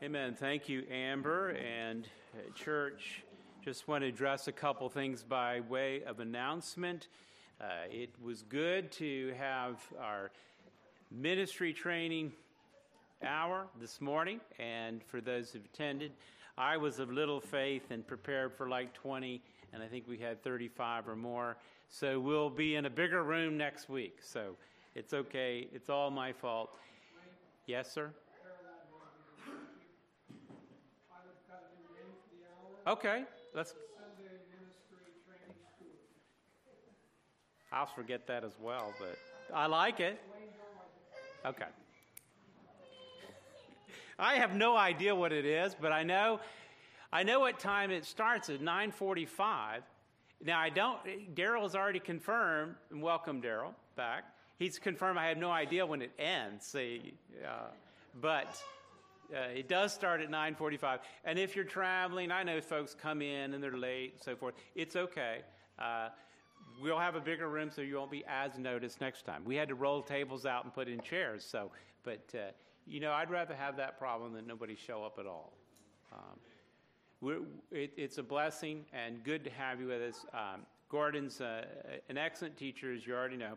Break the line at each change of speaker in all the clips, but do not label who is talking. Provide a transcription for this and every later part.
Amen. Thank you, Amber. And uh, church, just want to address a couple things by way of announcement. Uh, it was good to have our ministry training hour this morning, and for those who've attended, I was of little faith and prepared for like 20, and I think we had 35 or more. So we'll be in a bigger room next week. So it's okay. It's all my fault. Yes, sir? Okay, let's. I'll forget that as well, but I like it. Okay. I have no idea what it is, but I know I know what time it starts at 9:45. Now I don't Daryl has already confirmed, and welcome Daryl back. He's confirmed I have no idea when it ends. See, uh, but uh, it does start at 9:45, and if you're traveling, I know folks come in and they're late and so forth. It's okay. Uh, we'll have a bigger room so you won't be as noticed next time. We had to roll tables out and put in chairs, so but uh, you know I'd rather have that problem than nobody show up at all. Um, it, it's a blessing and good to have you with us. Um, Gordon's uh, an excellent teacher, as you already know,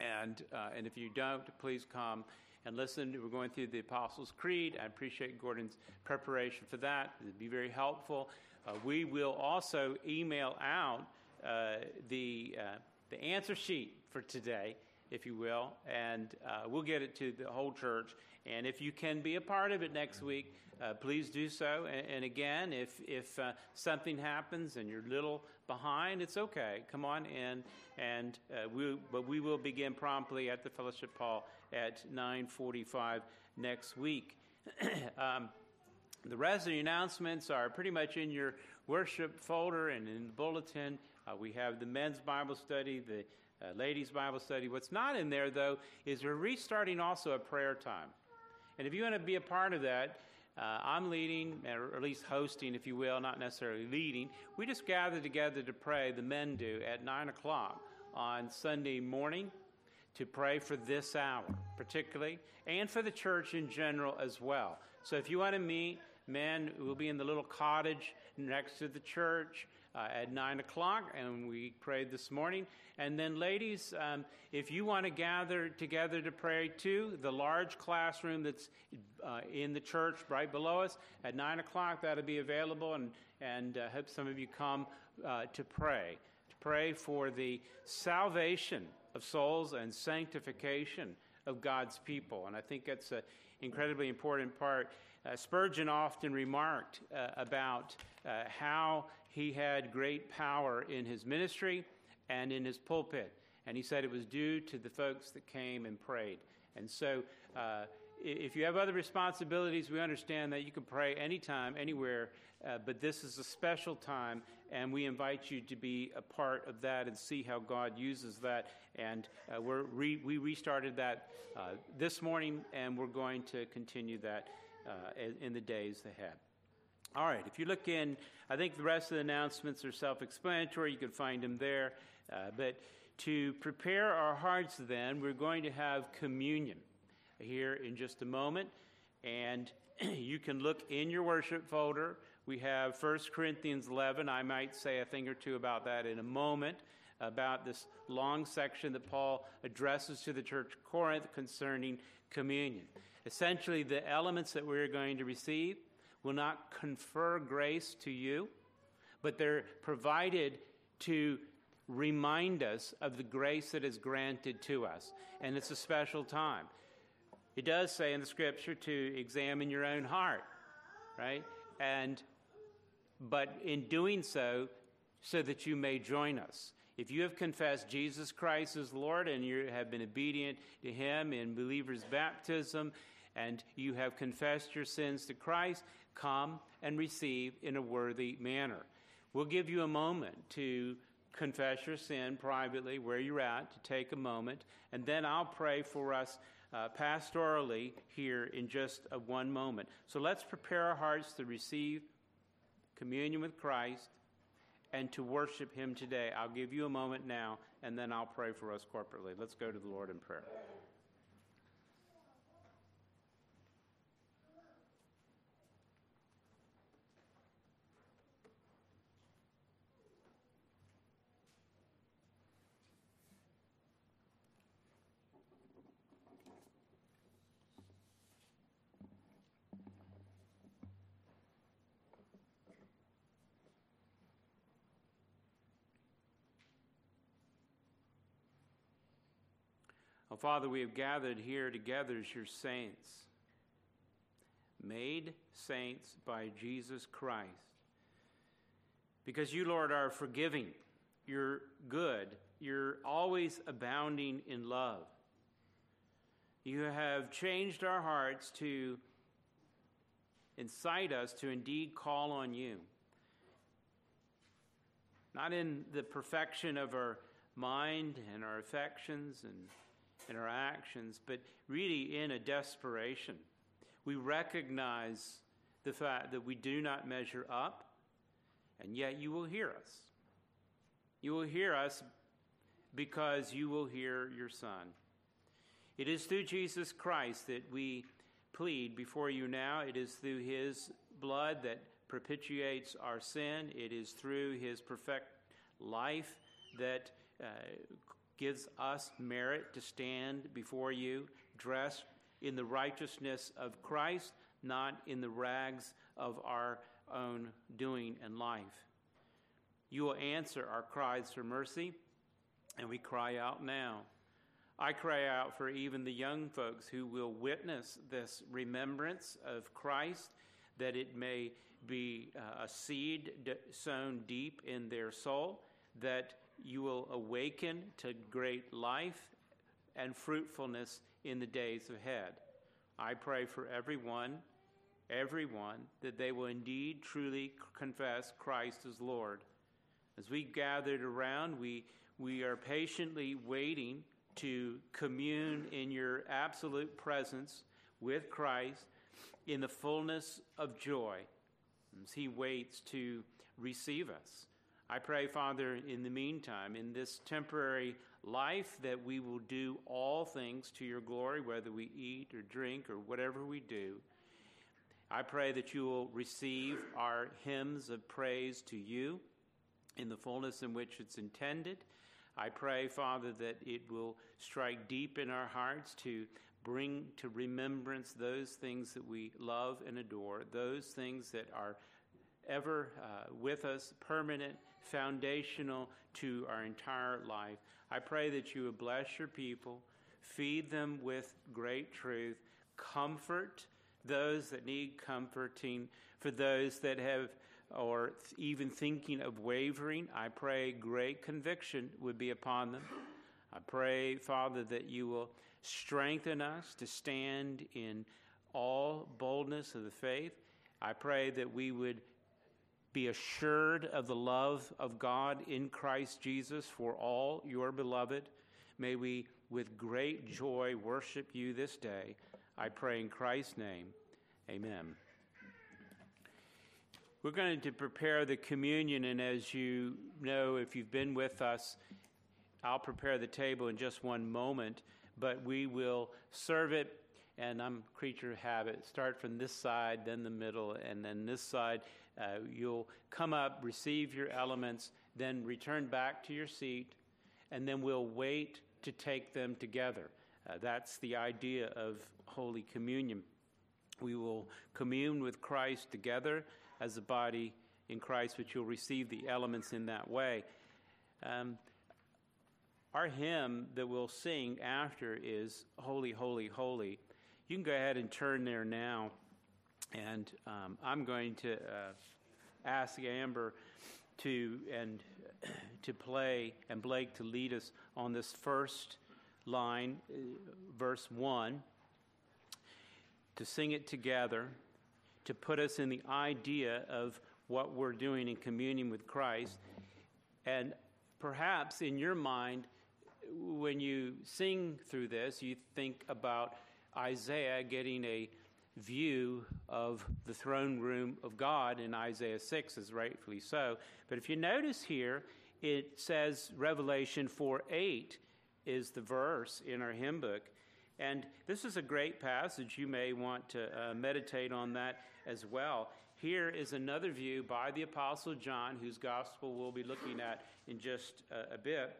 and uh, and if you don't, please come and listen. We're going through the Apostles' Creed. I appreciate Gordon's preparation for that. It'd be very helpful. Uh, we will also email out uh, the, uh, the answer sheet for today, if you will, and uh, we'll get it to the whole church. And if you can be a part of it next week, uh, please do so. And, and again, if, if uh, something happens and you're a little behind, it's okay. Come on in, and we, but we will begin promptly at the Fellowship Hall at 9:45 next week. um, the rest of the announcements are pretty much in your worship folder and in the bulletin. Uh, we have the men's Bible study, the uh, ladies' Bible study. What's not in there, though, is we're restarting also a prayer time. And if you want to be a part of that, uh, I'm leading, or at least hosting, if you will, not necessarily leading. We just gather together to pray, the men do, at 9 o'clock on Sunday morning to pray for this hour, particularly, and for the church in general as well. So if you want to meet, men we'll be in the little cottage next to the church. Uh, at 9 o'clock, and we prayed this morning. And then, ladies, um, if you want to gather together to pray too, the large classroom that's uh, in the church right below us at 9 o'clock, that'll be available, and, and uh, hope some of you come uh, to pray. To pray for the salvation of souls and sanctification of God's people. And I think that's an incredibly important part. Uh, Spurgeon often remarked uh, about uh, how he had great power in his ministry and in his pulpit. And he said it was due to the folks that came and prayed. And so, uh, if you have other responsibilities, we understand that you can pray anytime, anywhere, uh, but this is a special time, and we invite you to be a part of that and see how God uses that. And uh, we're re- we restarted that uh, this morning, and we're going to continue that uh, in, in the days ahead. All right, if you look in, I think the rest of the announcements are self explanatory. You can find them there. Uh, but to prepare our hearts, then, we're going to have communion here in just a moment. And you can look in your worship folder. We have 1 Corinthians 11. I might say a thing or two about that in a moment, about this long section that Paul addresses to the church of Corinth concerning communion. Essentially, the elements that we're going to receive will not confer grace to you, but they're provided to remind us of the grace that is granted to us. And it's a special time. It does say in the scripture to examine your own heart, right? And but in doing so, so that you may join us. If you have confessed Jesus Christ as Lord and you have been obedient to Him in believer's baptism, and you have confessed your sins to Christ, come and receive in a worthy manner. We'll give you a moment to confess your sin privately where you're at, to take a moment, and then I'll pray for us uh, pastorally here in just a one moment. So let's prepare our hearts to receive communion with Christ and to worship Him today. I'll give you a moment now, and then I'll pray for us corporately. Let's go to the Lord in prayer. Oh, Father, we have gathered here together as your saints, made saints by Jesus Christ. Because you, Lord, are forgiving, you're good, you're always abounding in love. You have changed our hearts to incite us to indeed call on you. Not in the perfection of our mind and our affections and, and our actions, but really in a desperation. We recognize the fact that we do not measure up, and yet you will hear us. You will hear us because you will hear your Son. It is through Jesus Christ that we plead before you now. It is through his blood that propitiates our sin. It is through his perfect life that uh, gives us merit to stand before you, dressed in the righteousness of Christ, not in the rags of our own doing and life. You will answer our cries for mercy, and we cry out now. I cry out for even the young folks who will witness this remembrance of Christ, that it may be uh, a seed sown deep in their soul, that you will awaken to great life and fruitfulness in the days ahead. I pray for everyone, everyone, that they will indeed truly confess Christ as Lord. As we gathered around, we, we are patiently waiting to commune in your absolute presence with Christ in the fullness of joy as He waits to receive us. I pray, Father, in the meantime, in this temporary life, that we will do all things to your glory, whether we eat or drink or whatever we do. I pray that you will receive our hymns of praise to you in the fullness in which it's intended. I pray, Father, that it will strike deep in our hearts to bring to remembrance those things that we love and adore, those things that are ever uh, with us, permanent, foundational to our entire life. I pray that you would bless your people, feed them with great truth, comfort those that need comforting, for those that have or even thinking of wavering, I pray great conviction would be upon them. I pray, Father, that you will strengthen us to stand in all boldness of the faith. I pray that we would be assured of the love of God in Christ Jesus for all your beloved. May we, with great joy, worship you this day. I pray in Christ's name. Amen. We're going to prepare the communion, and as you know, if you've been with us, I'll prepare the table in just one moment, but we will serve it, and I'm creature of habit. Start from this side, then the middle, and then this side. Uh, you'll come up, receive your elements, then return back to your seat, and then we'll wait to take them together. Uh, that's the idea of Holy Communion. We will commune with Christ together as a body in Christ, which you'll receive the elements in that way. Um, our hymn that we'll sing after is Holy, Holy, Holy. You can go ahead and turn there now, and um, I'm going to uh, ask Amber to and to play and Blake to lead us on this first line, uh, verse one, to sing it together to put us in the idea of what we're doing in communion with Christ. And perhaps in your mind, when you sing through this, you think about Isaiah getting a view of the throne room of God in Isaiah 6, is rightfully so. But if you notice here, it says Revelation 4 8 is the verse in our hymn book. And this is a great passage. You may want to uh, meditate on that as well. Here is another view by the Apostle John, whose gospel we'll be looking at in just a, a bit.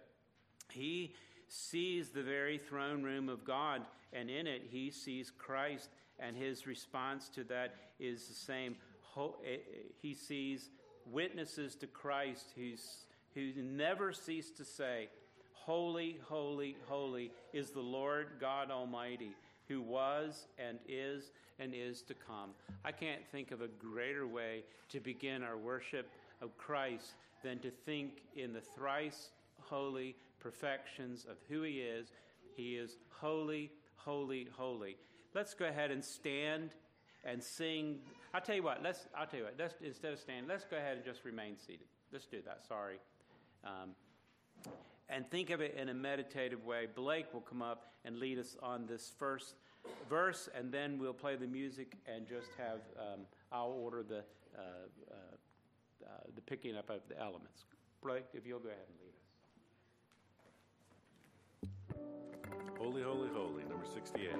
He sees the very throne room of God, and in it he sees Christ, and his response to that is the same. Eh, eh, he sees witnesses to Christ who never cease to say, Holy, holy, holy is the Lord God Almighty, who was and is and is to come. I can't think of a greater way to begin our worship of Christ than to think in the thrice holy perfections of who He is. He is holy, holy, holy. Let's go ahead and stand and sing. I'll tell you what. Let's. I'll tell you what. Let's instead of standing, let's go ahead and just remain seated. Let's do that. Sorry. Um, and think of it in a meditative way. Blake will come up and lead us on this first verse, and then we'll play the music and just have. Um, I'll order the uh, uh, uh, the picking up of the elements. Blake, if you'll go ahead and lead us.
Holy, holy, holy, number 68.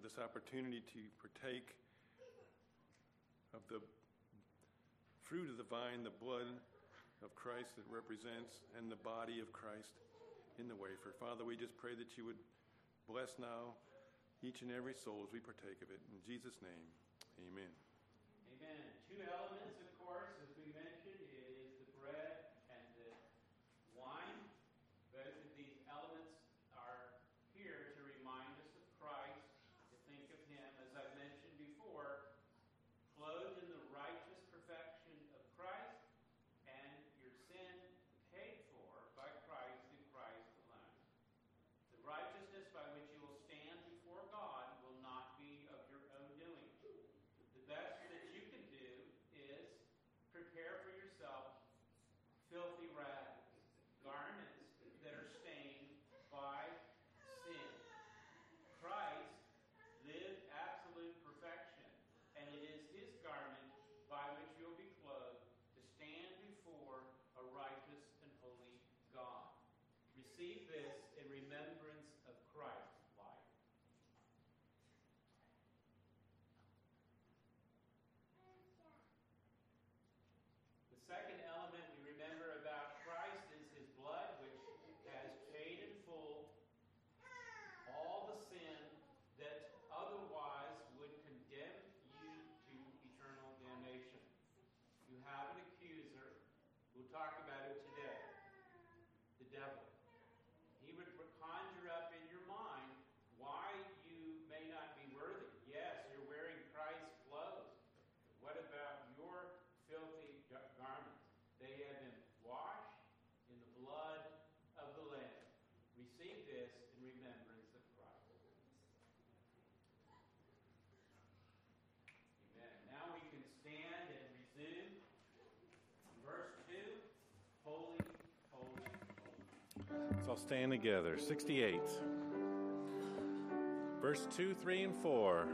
for this opportunity to partake of the fruit of the vine, the blood of Christ that represents, and the body of Christ in the wafer. Father, we just pray that you would bless now each and every soul as we partake of it. In Jesus' name, amen.
Amen. Two elements Second Let's all stand
together. 68. Verse 2, 3, and 4.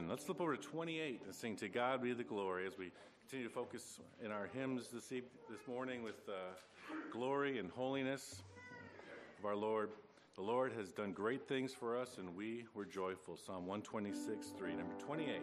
Amen. Let's flip over to 28 and sing To God Be the Glory as we continue to focus in our hymns this, evening, this morning with uh, glory and holiness of our Lord. The Lord has done great things for us, and we were joyful. Psalm 126, 3, number 28.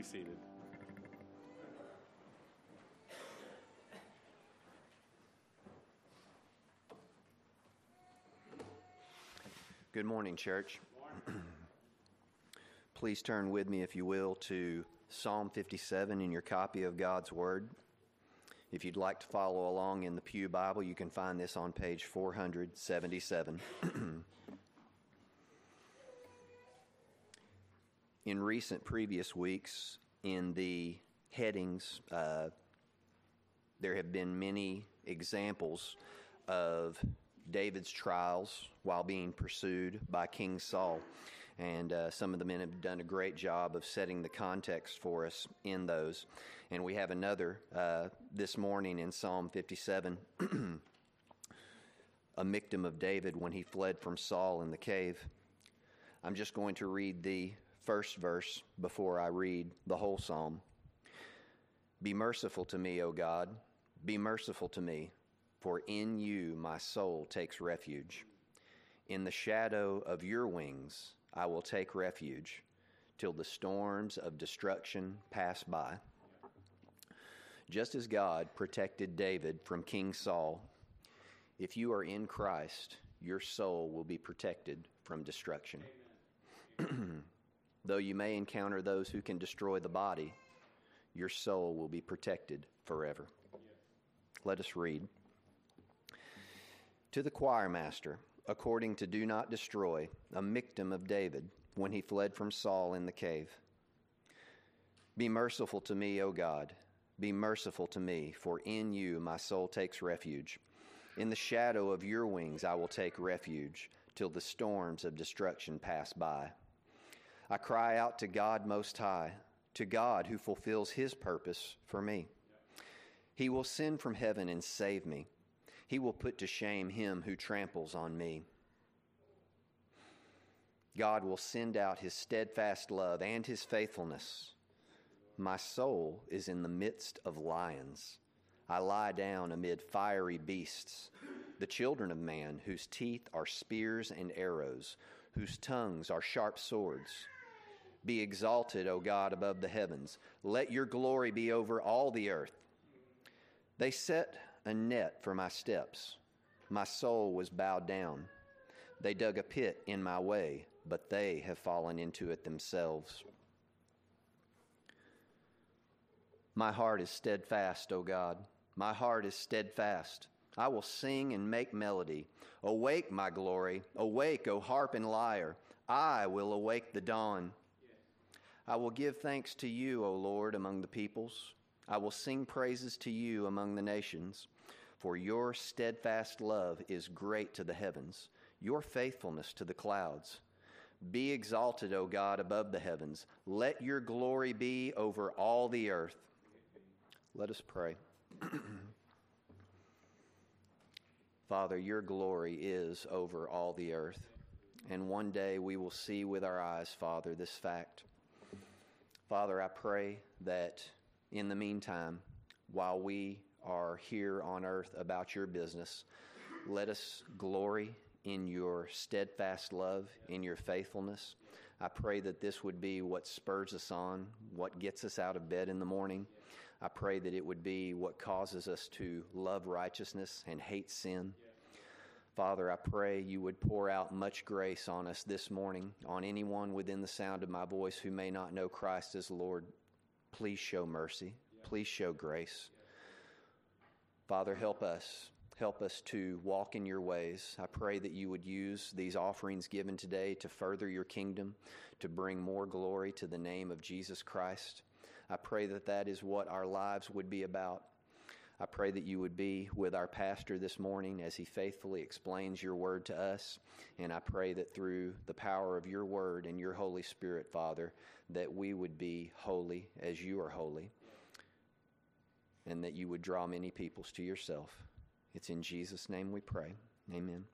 Be
seated.
Good morning, church. Please turn with me, if you will, to Psalm 57 in your copy of God's Word. If you'd like to follow along in the Pew Bible, you can find this on page 477. in recent previous weeks, in the headings, uh, there have been many examples of David's trials while being pursued by King Saul. And uh, some of the men have done a great job of setting the context for us in those. And we have another uh, this morning in Psalm 57, a Michtam of David when he fled from Saul in the cave. I'm just going to read the first verse before I read the whole psalm. Be merciful to me, O God. Be merciful to me for in you my soul takes refuge. In the shadow of your wings I will take refuge till the storms of destruction pass by. Just as God protected David from King Saul, if you are in Christ, your soul will be protected from destruction. Though you may encounter those who can destroy the body, your soul will be protected forever. Let us read. To the choir master, according to Do Not Destroy, a Michtam of David, when he fled from Saul in the cave. Be merciful to me, O God. Be merciful to me, for in you my soul takes refuge. In the shadow of your wings I will take refuge, till the storms of destruction pass by. I cry out to God Most High, to God who fulfills his purpose for me. He will send from heaven and save me. He will put to shame him who tramples on me. God will send out his steadfast love and his faithfulness. My soul is in the midst of lions. I lie down amid fiery beasts, the children of man, whose teeth are spears and arrows, whose tongues are sharp swords. Be exalted, O God, above the heavens. Let your glory be over all the earth. They set a net for my steps. My soul was bowed down. They dug a pit in my way, but they have fallen into it themselves. My heart is steadfast, O God. My heart is steadfast. I will sing and make melody. Awake, my glory. Awake, O harp and lyre. I will awake the dawn. I will give thanks to you, O Lord, among the peoples. I will sing praises to you among the nations, for your steadfast love is great to the heavens, your faithfulness to the clouds. Be exalted, O God, above the heavens. Let your glory be over all the earth. Let us pray. Father, your glory is over all the earth. And one day we will see with our eyes, Father, this fact. Father, I pray that in the meantime, while we are here on earth about your business, let us glory in your steadfast love, in your faithfulness. I pray that this would be what spurs us on, what gets us out of bed in the morning. I pray that it would be what causes us to love righteousness and hate sin. Father, I pray you would pour out much grace on us this morning, on anyone within the sound of my voice who may not know Christ as Lord please show mercy. Please show grace. Father, help us. Help us to walk in your ways. I pray that you would use these offerings given today to further your kingdom, to bring more glory to the name of Jesus Christ. I pray that that is what our lives would be about. I pray that you would be with our pastor this morning as he faithfully explains your word to us. And I pray that through the power of your word and your Holy Spirit, Father, that we would be holy as you are holy, and that you would draw many peoples to yourself. It's in Jesus' name we pray. Amen.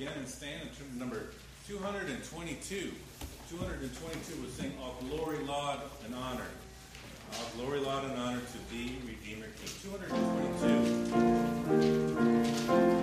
Again and stand and turn number 222. 222 will sing All Glory, Laud, and Honor. All glory, laud, and honor to thee, Redeemer King. 222.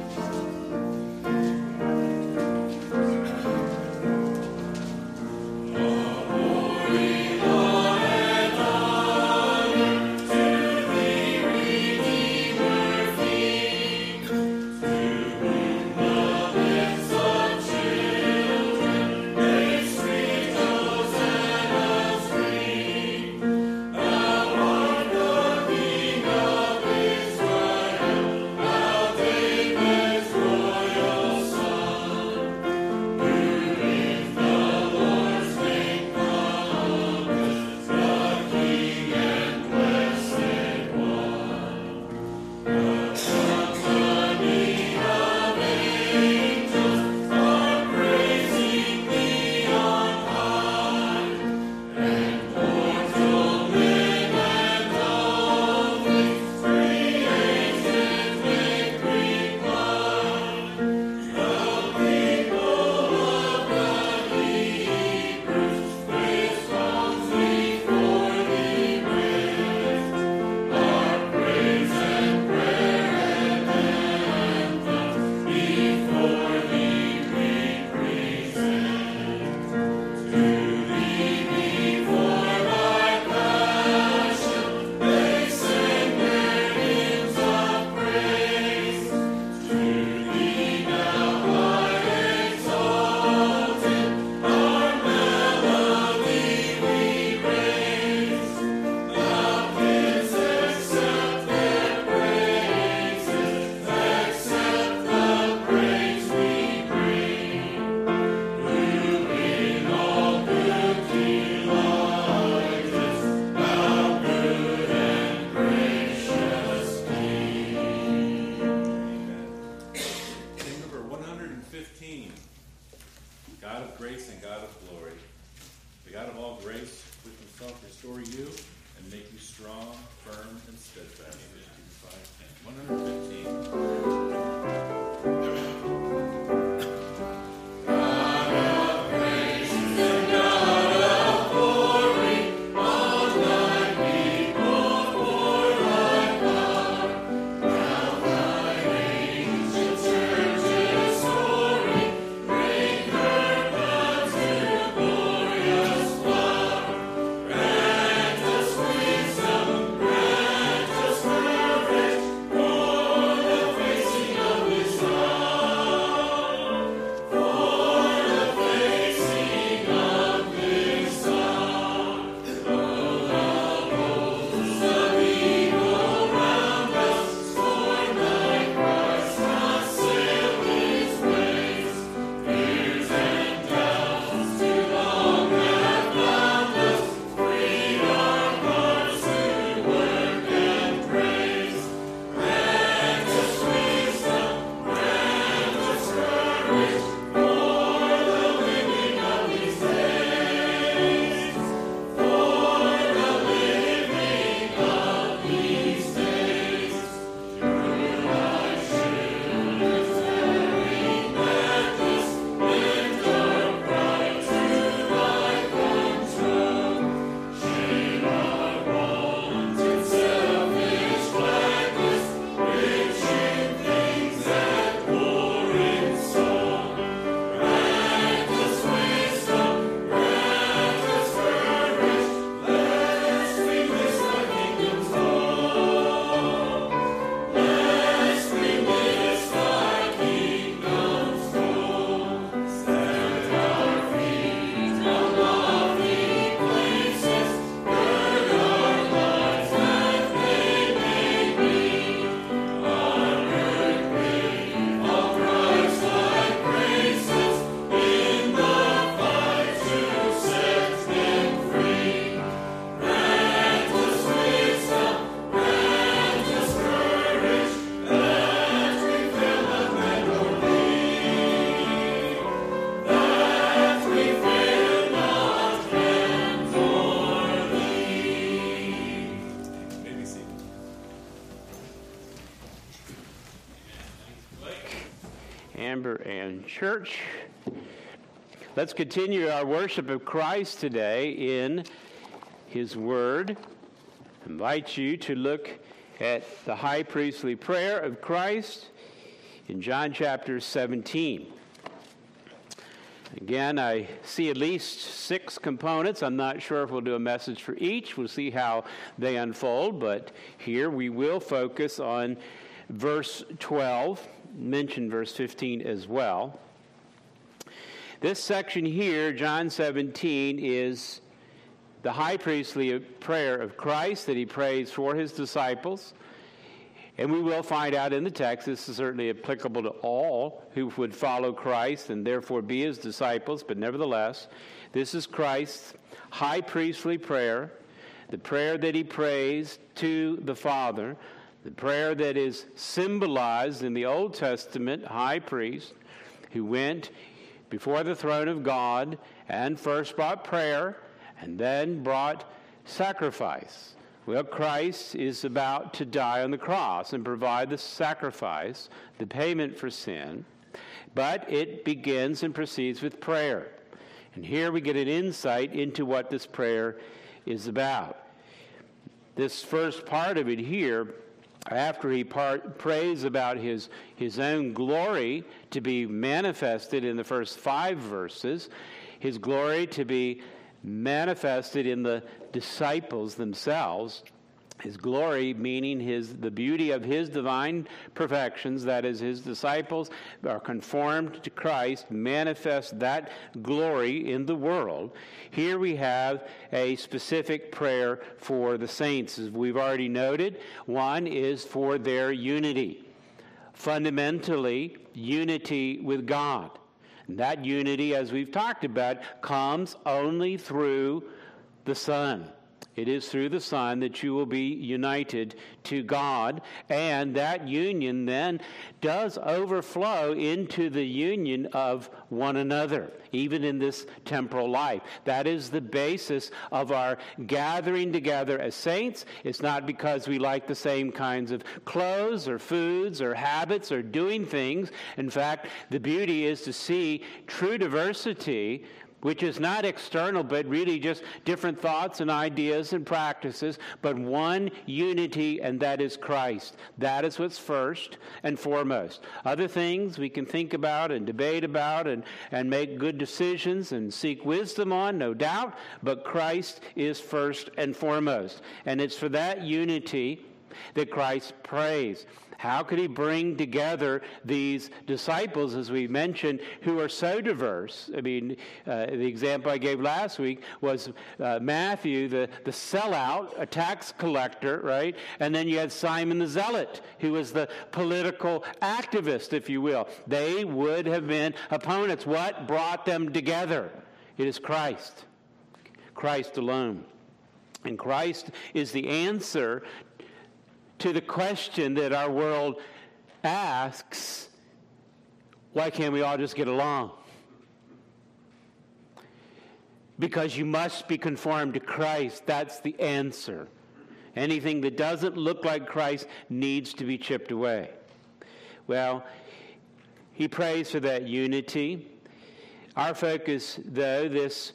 Church. Let's continue our worship of Christ today in His Word. I invite you to look at the high priestly prayer of Christ in John chapter 17. Again, I see at least six components. I'm not sure if we'll do a message for each. We'll see how they unfold, but here we will focus on verse 12, mention verse 15 as well. This section here, John 17, is the high priestly prayer of Christ that he prays for his disciples. And we will find out in the text, this is certainly applicable to all who would follow Christ and therefore be his disciples, but nevertheless, this is Christ's high priestly prayer, the prayer that he prays to the Father, the prayer that is symbolized in the Old Testament high priest who went before the throne of God and first brought prayer and then brought sacrifice. Well, Christ is about to die on the cross and provide the sacrifice, the payment for sin, but it begins and proceeds with prayer. And here we get an insight into what this prayer is about. This first part of it here after he part, prays about his, his own glory to be manifested in the first five verses, his glory to be manifested in the disciples themselves, his glory meaning his the beauty of his divine perfections that is his disciples are conformed to christ manifest that glory in the world. Here we have a specific prayer for the saints. As we've already noted one is for their unity. Fundamentally unity with god. And that unity as we've talked about comes only through the son it is through the Son that you will be united to God. And that union then does overflow into the union of one another, even in this temporal life. That is the basis of our gathering together as saints. It's not because we like the same kinds of clothes or foods or habits or doing things. In fact, the beauty is to see true diversity which is not external, but really just different thoughts and ideas and practices, but one unity, and that is Christ. That is what's first and foremost. Other things we can think about and debate about and, and make good decisions and seek wisdom on, no doubt, but Christ is first and foremost. And it's for that unity that Christ prays. How could he bring together these disciples, as we mentioned, who are so diverse? I mean, uh, the example I gave last week was uh, Matthew, the, the sellout, a tax collector, right? And then you had Simon the Zealot, who was the political activist, if you will. They would have been opponents. What brought them together? It is Christ, Christ alone. And Christ is the answer to the question that our world asks why can't we all just get along? Because you must be conformed to Christ. That's the answer. Anything that doesn't look like Christ needs to be chipped away. Well, he prays for that unity. Our focus, though, this,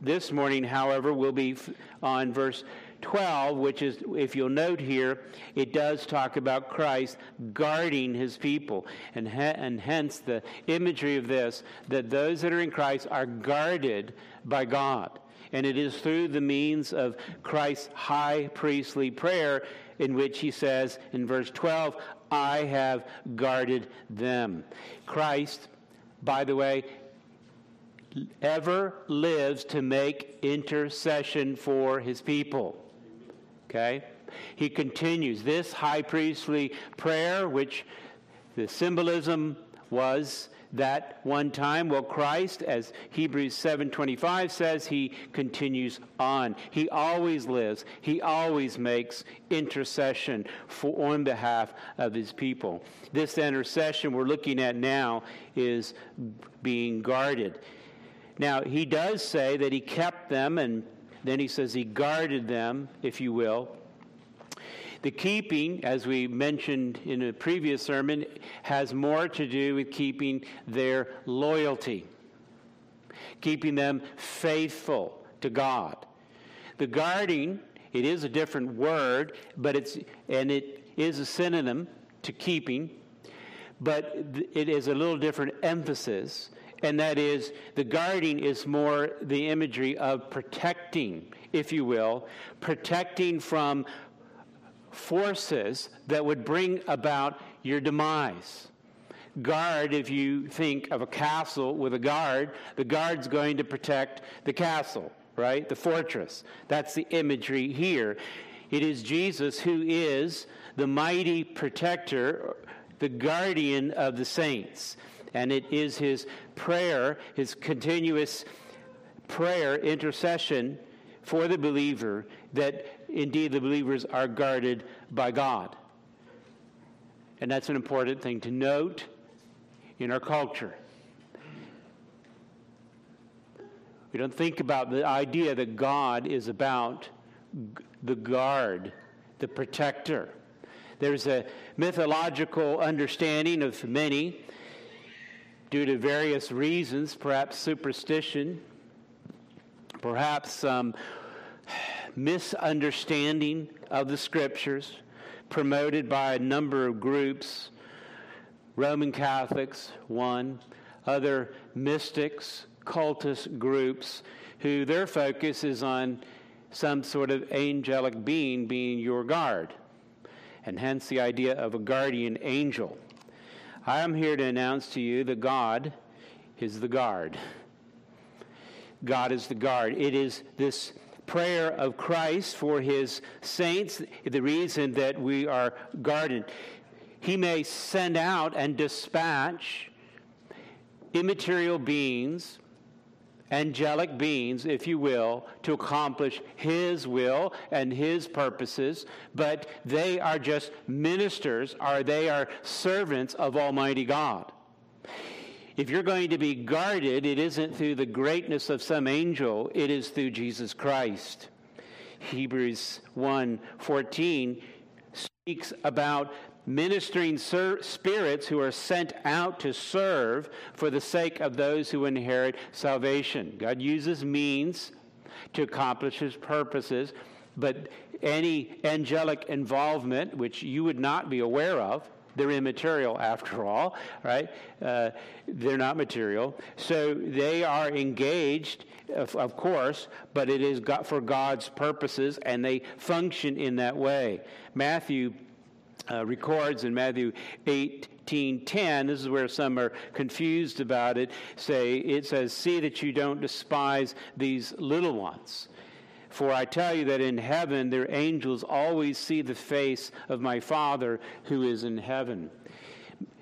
this morning, however, will be on verse 12, which is, if you'll note here, it does talk about Christ guarding his people. And, and hence the imagery of this that those that are in Christ are guarded by God. And it is through the means of Christ's high priestly prayer in which he says in verse 12, I have guarded them. Christ, by the way, ever lives to make intercession for his people. Okay? He continues this high priestly prayer, which the symbolism was that one time well christ as hebrews 7.25 says he continues on. He always lives. He always makes intercession for on behalf of his people. This intercession we're looking at now is being guarded. Now he does say that he kept them and then he says he guarded them, if you will. The keeping, as we mentioned in a previous sermon, has more to do with keeping their loyalty, keeping them faithful to God. The guarding, it is a different word, but it's and it is a synonym to keeping, but it is a little different emphasis, and that is the guarding is more the imagery of protecting, if you will, protecting from forces that would bring about your demise. Guard, if you think of a castle with a guard, the guard's going to protect the castle, right? The fortress. That's the imagery here. It is Jesus who is the mighty protector, the guardian of the saints. And it is his prayer, his continuous prayer, intercession for the believer that indeed the believers are guarded by God. And that's an important thing to note in our culture. We don't think about the idea that God is about the guard, the protector. There's a mythological understanding of many, due to various reasons, perhaps superstition, perhaps some misunderstanding of the scriptures promoted by a number of groups Roman Catholics, one, other mystics, cultist groups, who their focus is on some sort of angelic being being your guard, and hence the idea of a guardian angel. I am here to announce to you that God is the guard. God is the guard. It is this prayer of Christ for his saints, the reason that we are guarded. He may send out and dispatch immaterial beings, angelic beings, if you will, to accomplish his will and his purposes, but they are just ministers or they are servants of Almighty God. If you're going to be guarded, it isn't through the greatness of some angel, it is through Jesus Christ. Hebrews 1:14 speaks about ministering spirits who are sent out to serve for the sake of those who inherit salvation. God uses means to accomplish his purposes, but any angelic involvement, which you would not be aware of, they're immaterial after all, right? Uh, they're not material. So they are engaged, of, of course, but it is got for God's purposes, and they function in that way. Matthew uh, records in Matthew 18:10. This is where some are confused about it. Say it says, "See that you don't despise these little ones." For I tell you that in heaven their angels always see the face of my Father who is in heaven.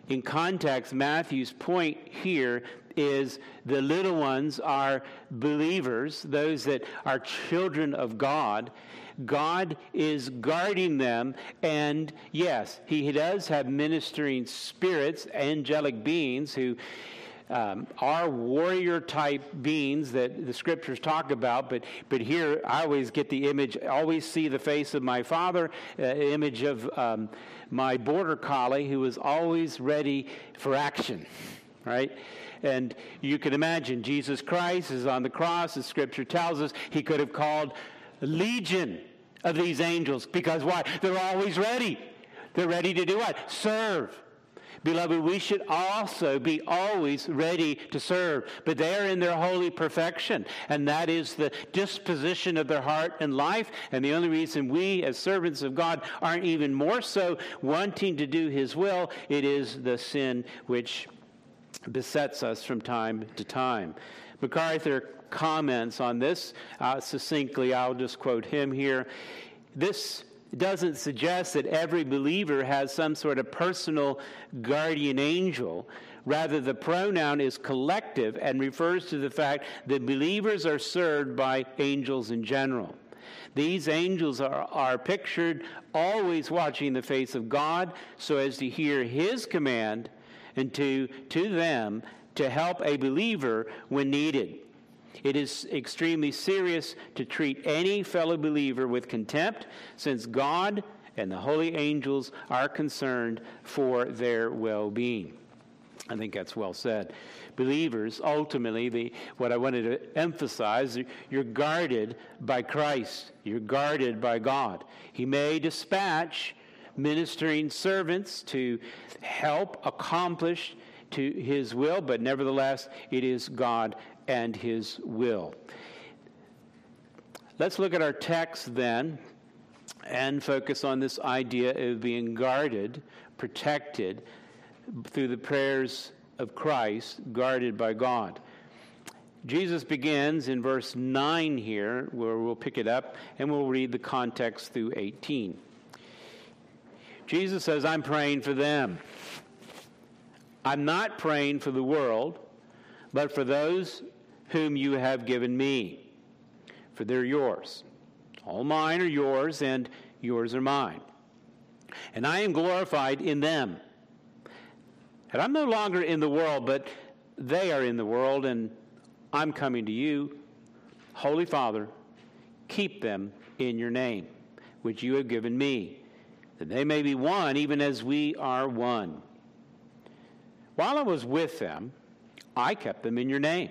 In context, Matthew's point here is the little ones are believers, those that are children of God. God is guarding them, and yes, He does have ministering spirits, angelic beings who um, are warrior type beings that the scriptures talk about, but, but here I always get the image, always see the face of my father, uh, image of um, my border collie who was always ready for action, right? And you can imagine Jesus Christ is on the cross, as scripture tells us, he could have called legion of these angels because why? They're always ready. They're ready to do what? Serve. Beloved, we should also be always ready to serve, but they are in their holy perfection, and that is the disposition of their heart and life. And the only reason we, as servants of God, aren't even more so wanting to do His will, it is the sin which besets us from time to time. MacArthur comments on this uh, succinctly. I'll just quote him here. This doesn't suggest that every believer has some sort of personal guardian angel. Rather, the pronoun is collective and refers to the fact that believers are served by angels in general. These angels are, are pictured always watching the face of God so as to hear his command and to, to them to help a believer when needed. It is extremely serious to treat any fellow believer with contempt, since God and the holy angels are concerned for their well being. I think that's well said. Believers, ultimately, the, what I wanted to emphasize, you're guarded by Christ. You're guarded by God. He may dispatch ministering servants to help accomplish to his will, but nevertheless, it is God and his will. Let's look at our text then and focus on this idea of being guarded, protected through the prayers of Christ, guarded by God. Jesus begins in verse 9 here, where we'll pick it up, and we'll read the context through 18. Jesus says, I'm praying for them. I'm not praying for the world, but for those whom you have given me, for they're yours. All mine are yours, and yours are mine. And I am glorified in them. And I'm no longer in the world, but they are in the world, and I'm coming to you. Holy Father, keep them in your name, which you have given me, that they may be one, even as we are one. While I was with them, I kept them in your name,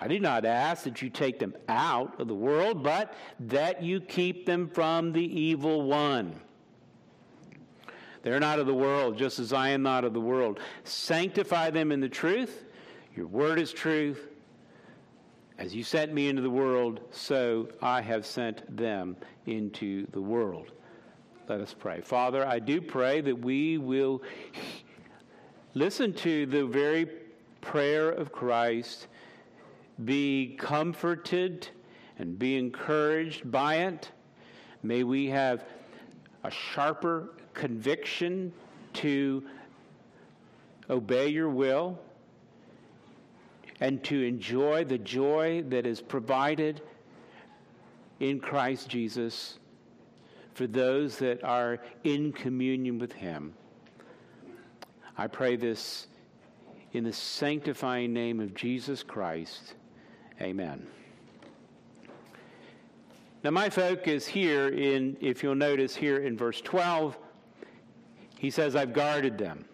I do not ask that you take them out of the world, but that you keep them from the evil one. They're not of the world, just as I am not of the world. Sanctify them in the truth. Your word is truth. As you sent me into the world, so I have sent them into the world. Let us pray. Father, I do pray that we will listen to the very prayer of Christ, be comforted and be encouraged by it. May we have a sharper conviction to obey your will and to enjoy the joy that is provided in Christ Jesus for those that are in communion with Him. I pray this in the sanctifying name of Jesus Christ. Amen. Now, my focus here, in, if you'll notice here in verse 12, he says, I've guarded them.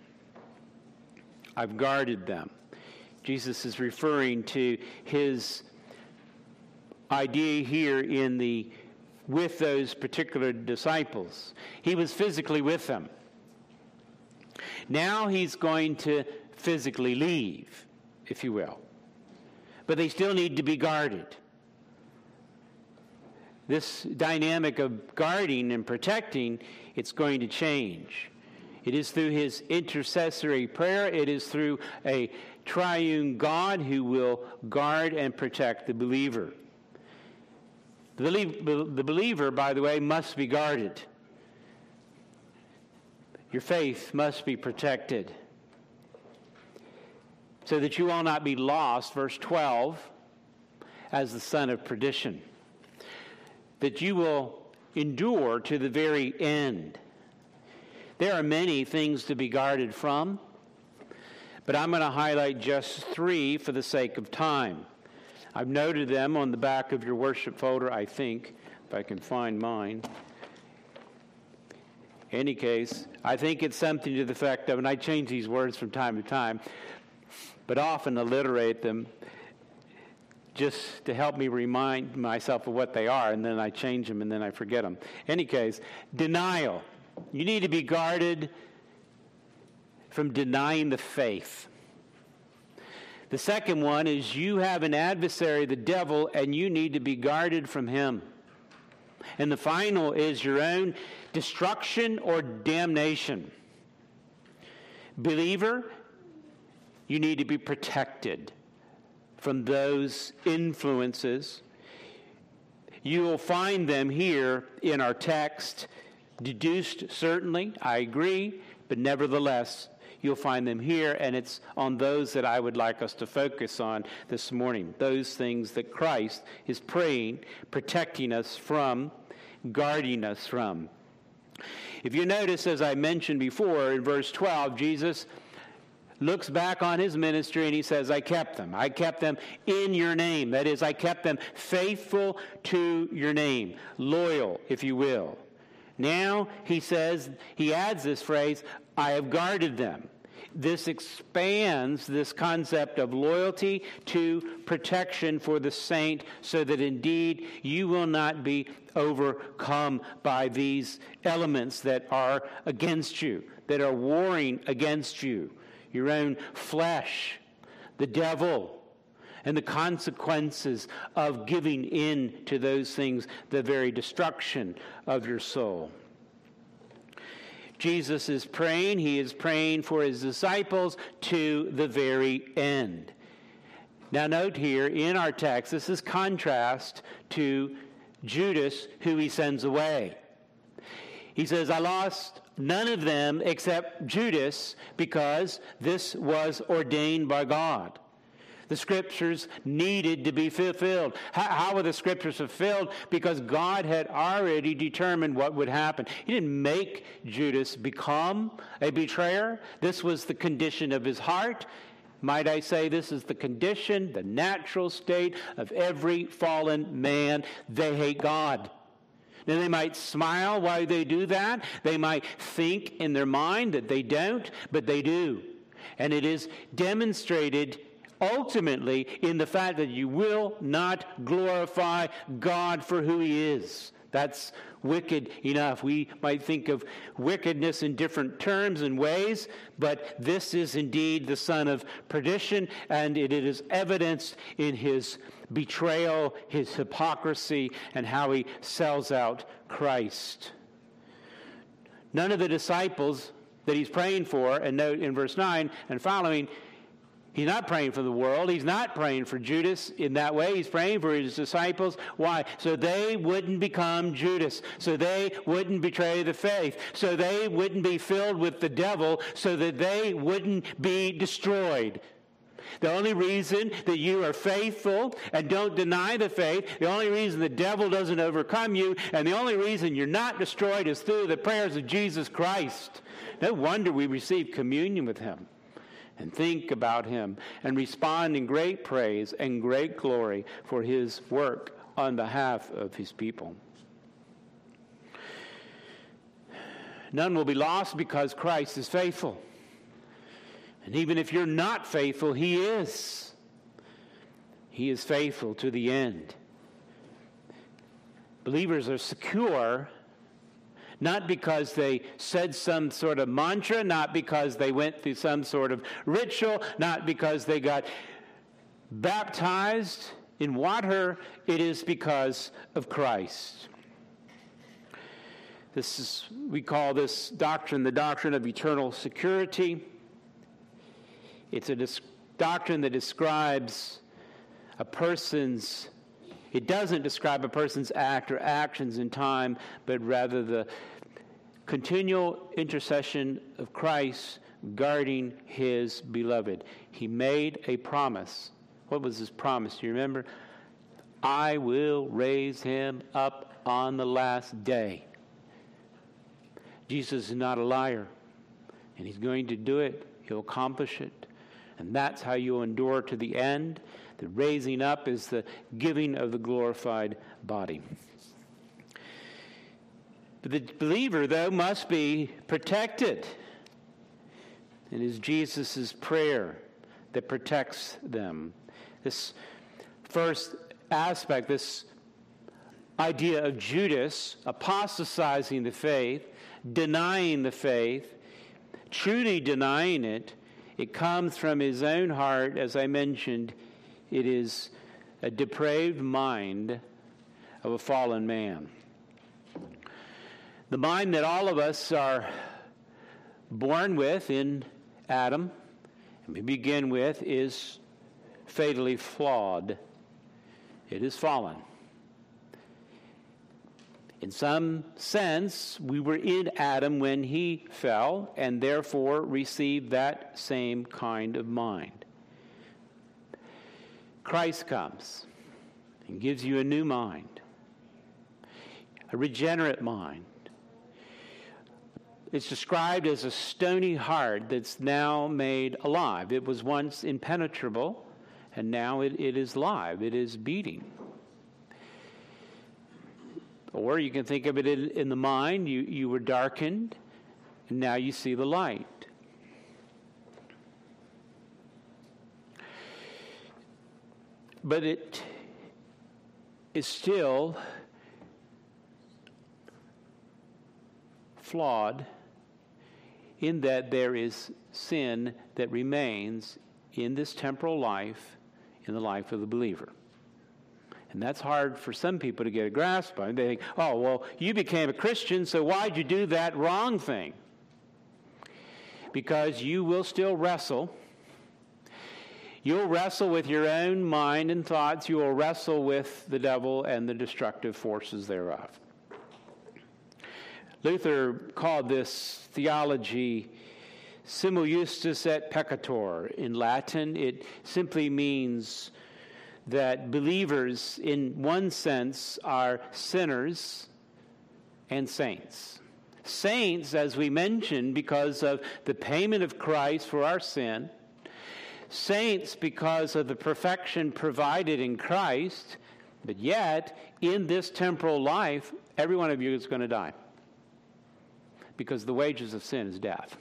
I've guarded them. Jesus is referring to his idea here in the with those particular disciples. He was physically with them. Now he's going to physically leave, if you will. But they still need to be guarded. This dynamic of guarding and protecting, it's going to change. It is through his intercessory prayer. It is through a triune God who will guard and protect the believer. The believer, by the way, must be guarded. Your faith must be protected so that you will not be lost, verse 12, as the son of perdition. That you will endure to the very end. There are many things to be guarded from, but I'm going to highlight just three for the sake of time. I've noted them on the back of your worship folder, I think, if I can find mine. In Any case, I think it's something to the effect of, and I change these words from time to time, but often alliterate them just to help me remind myself of what they are, and then I change them and then I forget them. Any case, denial. You need to be guarded from denying the faith. The second one is you have an adversary, the devil, and you need to be guarded from him. And the final is your own destruction or damnation. Believer, you need to be protected from those influences. You will find them here in our text deduced, certainly, I agree, but nevertheless, you'll find them here, and it's on those that I would like us to focus on this morning. Those things that Christ is praying, protecting us from, guarding us from. If you notice, as I mentioned before, in verse 12, Jesus looks back on his ministry and he says, I kept them. I kept them in your name. That is, I kept them faithful to your name, loyal, if you will. Now he says, he adds this phrase, I have guarded them. This expands this concept of loyalty to protection for the saint so that indeed you will not be overcome by these elements that are against you, that are warring against you your own flesh, the devil, and the consequences of giving in to those things, the very destruction of your soul. Jesus is praying. He is praying for his disciples to the very end. Now, note here in our text, this is contrast to Judas, who he sends away. He says, I lost none of them except Judas because this was ordained by God. The scriptures needed to be fulfilled. How, how, were the scriptures fulfilled? Because God had already determined what would happen. He didn't make Judas become a betrayer. This was the condition of his heart. Might I say, this is the condition, the natural state of every fallen man. They hate God. Now, they might smile while they do that. They might think in their mind that they don't, but they do. And it is demonstrated ultimately in the fact that you will not glorify God for who He is. That's wicked enough. We might think of wickedness in different terms and ways, but this is indeed the son of perdition, and it is evidenced in his betrayal, his hypocrisy, and how he sells out Christ. None of the disciples that he's praying for, and note in verse 9 and following, He's not praying for the world. He's not praying for Judas in that way. He's praying for his disciples. Why? So they wouldn't become Judas. So they wouldn't betray the faith. So they wouldn't be filled with the devil. So that they wouldn't be destroyed. The only reason that you are faithful and don't deny the faith, the only reason the devil doesn't overcome you, and the only reason you're not destroyed is through the prayers of Jesus Christ. No wonder we receive communion with him and think about him and respond in great praise and great glory for his work on behalf of his people. None will be lost because Christ is faithful. And even if you're not faithful, he is. He is faithful to the end. Believers are secure not because they said some sort of mantra, not because they went through some sort of ritual, not because they got baptized in water. It is because of Christ. This is, we call this doctrine the doctrine of eternal security. It's a doctrine that describes a person's it doesn't describe a person's act or actions in time, but rather the continual intercession of Christ guarding his beloved. He made a promise. What was his promise? Do you remember? I will raise him up on the last day. Jesus is not a liar, and he's going to do it. He'll accomplish it. And that's how you endure to the end. The raising up is the giving of the glorified body. But the believer, though, must be protected. It is Jesus' prayer that protects them. This first aspect, this idea of Judas apostatizing the faith, denying the faith, truly denying it, it comes from his own heart, as I mentioned. It is a depraved mind of a fallen man. The mind that all of us are born with in Adam, and we begin with, is fatally flawed. It is fallen. In some sense, we were in Adam when he fell and therefore received that same kind of mind. Christ comes and gives you a new mind, a regenerate mind. It's described as a stony heart that's now made alive. It was once impenetrable, and now it, it is live, it is beating. Or you can think of it in, in the mind you, you were darkened, and now you see the light. But it is still flawed in that there is sin that remains in this temporal life, in the life of the believer. And that's hard for some people to get a grasp on. They think, oh, well, you became a Christian, so why'd you do that wrong thing? Because you will still wrestle. You'll wrestle with your own mind and thoughts. You will wrestle with the devil and the destructive forces thereof. Luther called this theology simul justus et peccator. In Latin, it simply means that believers, in one sense, are sinners and saints. Saints, as we mentioned, because of the payment of Christ for our sin. Saints, because of the perfection provided in Christ. But yet, in this temporal life, every one of you is going to die because the wages of sin is death.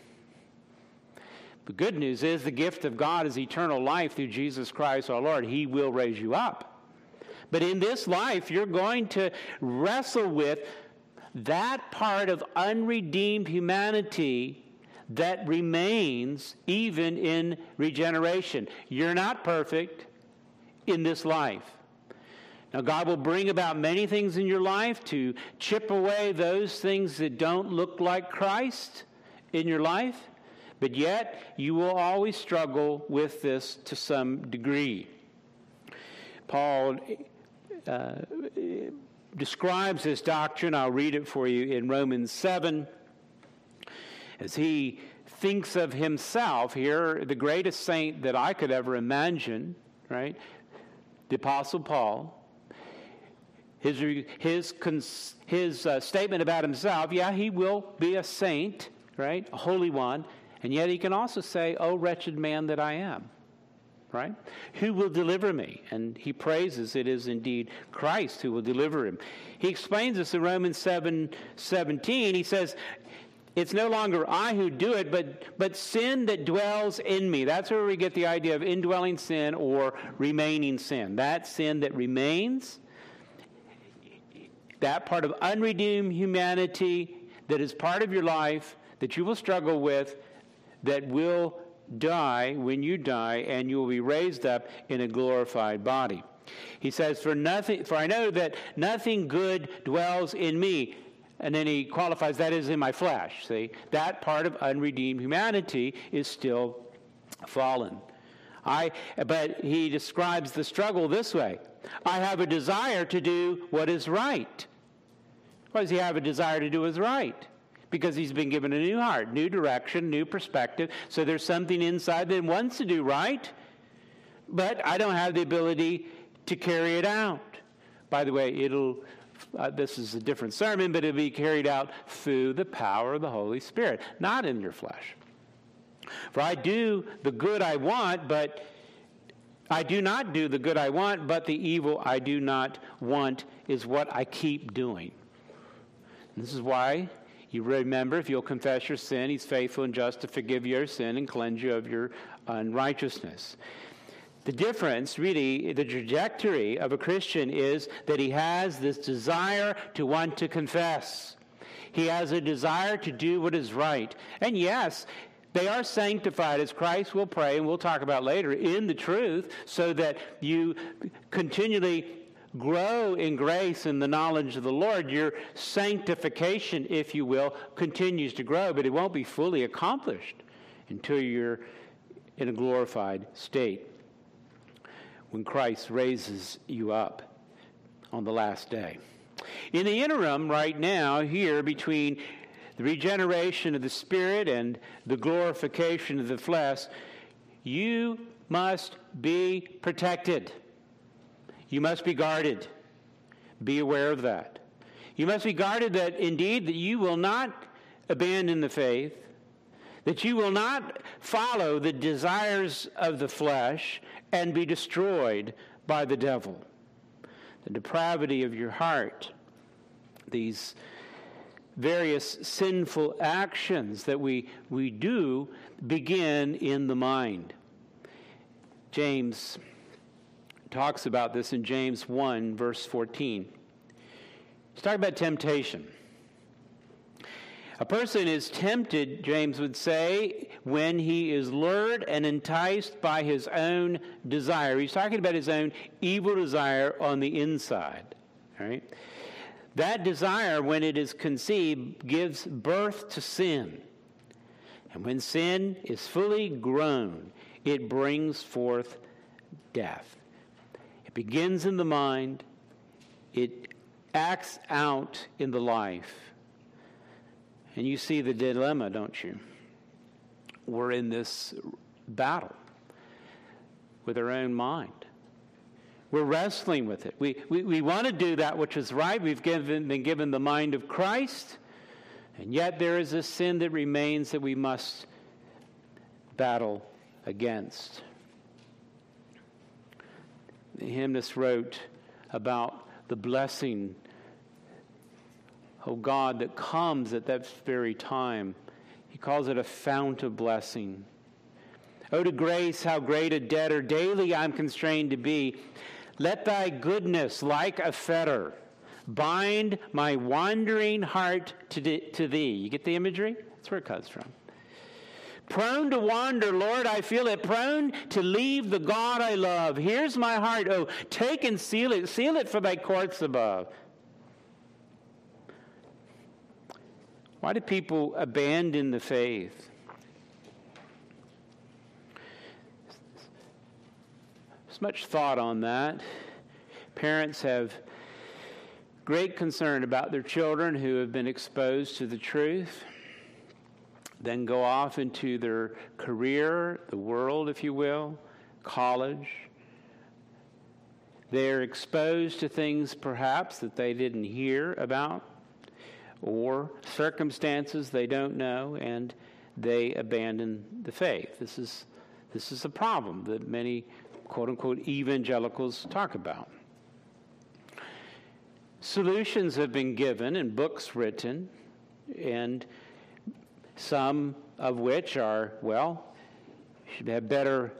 The good news is the gift of God is eternal life through Jesus Christ our Lord. He will raise you up. But in this life, you're going to wrestle with that part of unredeemed humanity that remains even in regeneration. You're not perfect in this life. Now, God will bring about many things in your life to chip away those things that don't look like Christ in your life, but yet you will always struggle with this to some degree. Paul uh, describes this doctrine, I'll read it for you in Romans 7, as he thinks of himself here, the greatest saint that I could ever imagine, right? The Apostle Paul his, his, his uh, statement about himself, yeah, he will be a saint, right? A holy one. And yet he can also say, Oh, wretched man that I am, right? Who will deliver me? And he praises it is indeed Christ who will deliver him. He explains this in Romans 7 17. He says, it's no longer I who do it, but, but sin that dwells in me. That's where we get the idea of indwelling sin or remaining sin. That sin that remains that part of unredeemed humanity that is part of your life that you will struggle with, that will die when you die, and you will be raised up in a glorified body. He says, For nothing for I know that nothing good dwells in me. And then he qualifies that is in my flesh. See? That part of unredeemed humanity is still fallen. I but he describes the struggle this way. I have a desire to do what is right. Why does he have a desire to do what is right? Because he's been given a new heart, new direction, new perspective. So there's something inside that wants to do right, but I don't have the ability to carry it out. By the way, it'll uh, this is a different sermon, but it'll be carried out through the power of the Holy Spirit, not in your flesh. For I do the good I want, but I do not do the good I want, but the evil I do not want is what I keep doing. This is why you remember if you'll confess your sin, he's faithful and just to forgive your sin and cleanse you of your unrighteousness. The difference, really, the trajectory of a Christian is that he has this desire to want to confess. He has a desire to do what is right. And yes, they are sanctified, as Christ will pray, and we'll talk about later, in the truth, so that you continually grow in grace and the knowledge of the Lord, your sanctification, if you will, continues to grow, but it won't be fully accomplished until you're in a glorified state when Christ raises you up on the last day. In the interim, right now, here between the regeneration of the Spirit and the glorification of the flesh, you must be protected. You must be guarded. Be aware of that. You must be guarded that indeed that you will not abandon the faith, that you will not follow the desires of the flesh and be destroyed by the devil. The depravity of your heart, these various sinful actions that we, we do begin in the mind. James talks about this in James 1, verse 14. He's talking about temptation. A person is tempted, James would say, when he is lured and enticed by his own desire. He's talking about his own evil desire on the inside. Right? That desire, when it is conceived, gives birth to sin. And when sin is fully grown, it brings forth death. Begins in the mind, it acts out in the life. And you see the dilemma, don't you? We're in this battle with our own mind. We're wrestling with it. We, we, we want to do that which is right. We've given, been given the mind of Christ, and yet there is a sin that remains that we must battle against. The hymnist wrote about the blessing, oh God, that comes at that very time. He calls it a fount of blessing. Oh, to grace, how great a debtor daily I'm constrained to be. Let thy goodness, like a fetter, bind my wandering heart to, to thee. You get the imagery? That's where it comes from. Prone to wander, Lord, I feel it. Prone to leave the God I love. Here's my heart. Oh, take and seal it. Seal it for thy courts above. Why do people abandon the faith? There's much thought on that. Parents have great concern about their children who have been exposed to the truth, then go off into their career, the world, if you will, college. They're exposed to things perhaps that they didn't hear about or circumstances they don't know and they abandon the faith. This is this is a problem that many quote unquote evangelicals talk about. Solutions have been given and books written, and some of which are, well, should have better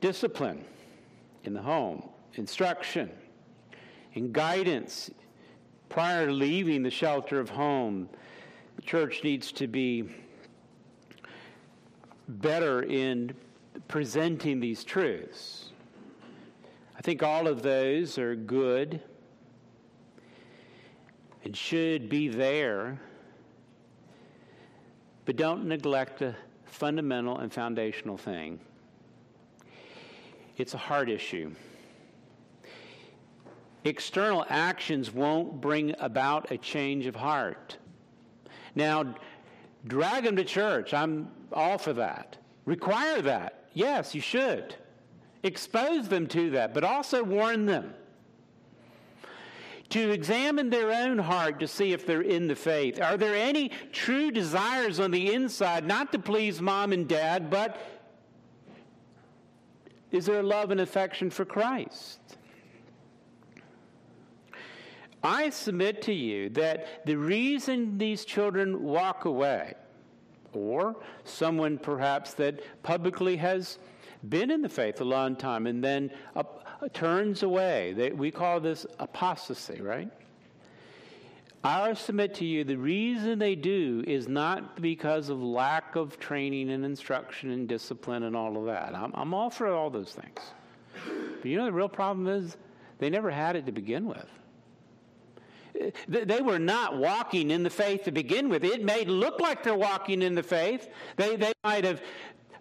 discipline in the home, instruction, and guidance prior to leaving the shelter of home. The church needs to be better in presenting these truths. I think all of those are good and should be there, but don't neglect the fundamental and foundational thing. It's a heart issue. External actions won't bring about a change of heart. Now, drag them to church. I'm all for that. Require that. Yes, you should. Expose them to that, but also warn them to examine their own heart to see if they're in the faith. Are there any true desires on the inside, not to please mom and dad, but is there love and affection for Christ? I submit to you that the reason these children walk away, or someone perhaps that publicly has been in the faith a long time and then turns away. They, we call this apostasy, right? I submit to you the reason they do is not because of lack of training and instruction and discipline and all of that. I'm, I'm all for all those things. But you know, the real problem is they never had it to begin with. They were not walking in the faith to begin with. It may look like they're walking in the faith. They, they might have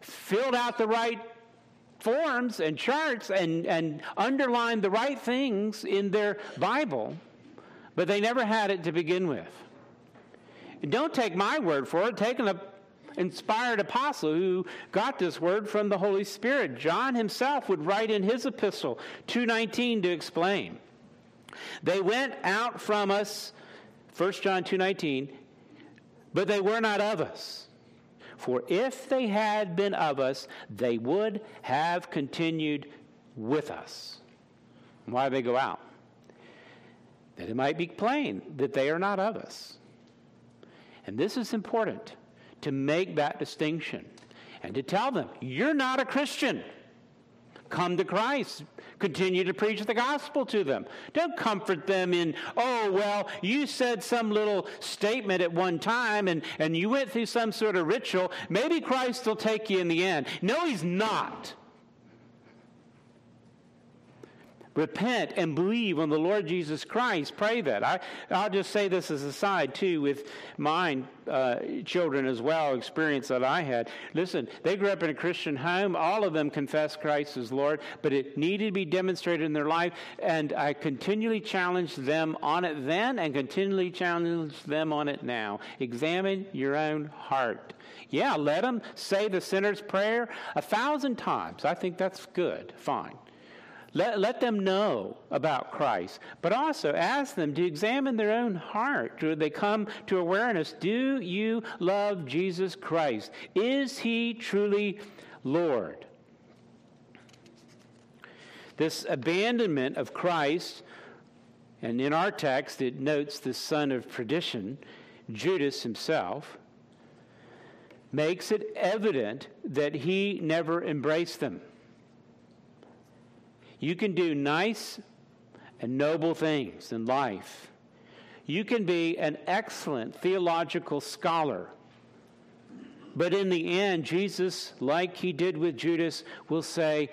filled out the right forms and charts and, and underline the right things in their Bible, but they never had it to begin with. Don't take my word for it, take an inspired apostle who got this word from the Holy Spirit. John himself would write in his epistle 219 to explain. They went out from us, 1 John 2:19, but they were not of us. For if they had been of us, they would have continued with us. Why they go out? That it might be plain that they are not of us. And this is important to make that distinction and to tell them, you're not a Christian. Come to Christ. Continue to preach the gospel to them. Don't comfort them in, oh, well, you said some little statement at one time and, and you went through some sort of ritual. Maybe Christ will take you in the end. No, he's not. Repent and believe on the Lord Jesus Christ. Pray that. I, I'll just say this as a side, too, with mine uh, children as well, experience that I had. Listen, they grew up in a Christian home. All of them confessed Christ as Lord, but it needed to be demonstrated in their life. And I continually challenged them on it then and continually challenge them on it now. Examine your own heart. Yeah, let them say the sinner's prayer a thousand times. I think that's good. Fine. Let, let them know about Christ, but also ask them to examine their own heart. Do they come to awareness? Do you love Jesus Christ? Is he truly Lord? This abandonment of Christ, and in our text it notes the son of perdition, Judas himself, makes it evident that he never embraced them. You can do nice and noble things in life. You can be an excellent theological scholar. But in the end, Jesus, like he did with Judas, will say,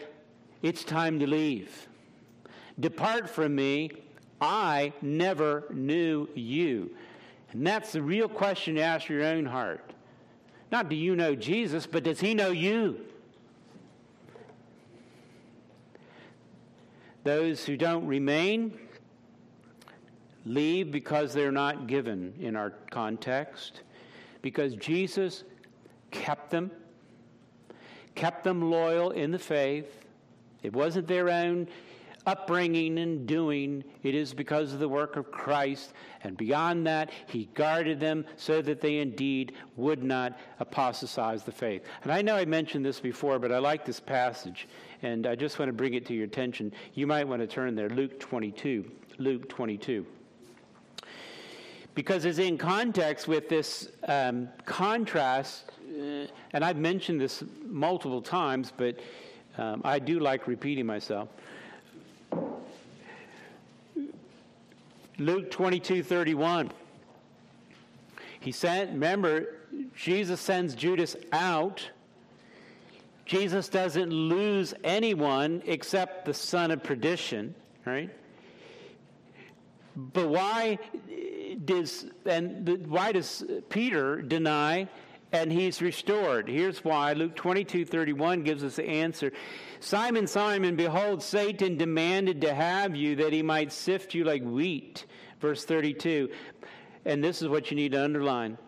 It's time to leave. Depart from me. I never knew you. And that's the real question to ask your own heart. Not do you know Jesus, but does he know you? Those who don't remain leave because they're not given in our context, because Jesus kept them, kept them loyal in the faith. It wasn't their own upbringing and doing, it is because of the work of Christ. And beyond that, He guarded them so that they indeed would not apostatize the faith. And I know I mentioned this before, but I like this passage. And I just want to bring it to your attention. You might want to turn there, Luke 22. Luke 22. Because it's in context with this um, contrast, uh, and I've mentioned this multiple times, but um, I do like repeating myself. Luke 22 31. He sent, remember, Jesus sends Judas out Jesus doesn't lose anyone except the son of perdition, right? But why does and why does Peter deny and he's restored? Here's why. Luke 22, 31 gives us the answer. Simon, Simon, behold, Satan demanded to have you that he might sift you like wheat. Verse 32. And this is what you need to underline.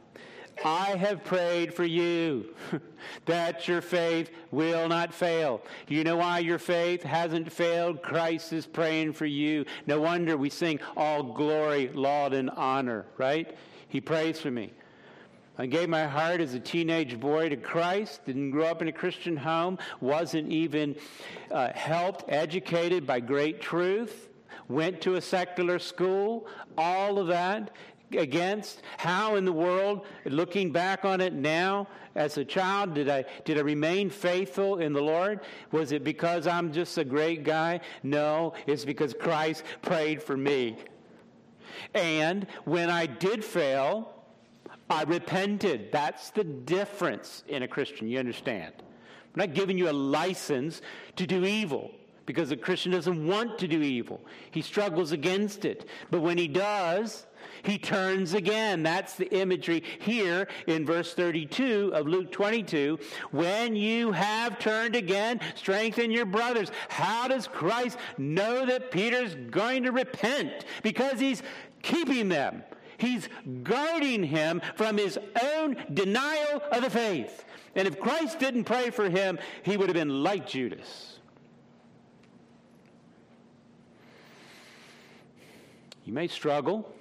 I have prayed for you that your faith will not fail. You know why your faith hasn't failed? Christ is praying for you. No wonder we sing all glory, laud, and honor, right? He prays for me. I gave my heart as a teenage boy to Christ, didn't grow up in a Christian home, wasn't even uh, helped, educated by great truth, went to a secular school, all of that against? How in the world, looking back on it now, as a child, did I, did I remain faithful in the Lord? Was it because I'm just a great guy? No, it's because Christ prayed for me. And when I did fail, I repented. That's the difference in a Christian, you understand? I'm not giving you a license to do evil because a Christian doesn't want to do evil. He struggles against it. But when he does, he turns again. That's the imagery here in verse 32 of Luke 22. When you have turned again, strengthen your brothers. How does Christ know that Peter's going to repent? Because he's keeping them. He's guarding him from his own denial of the faith. And if Christ didn't pray for him, he would have been like Judas. You may struggle.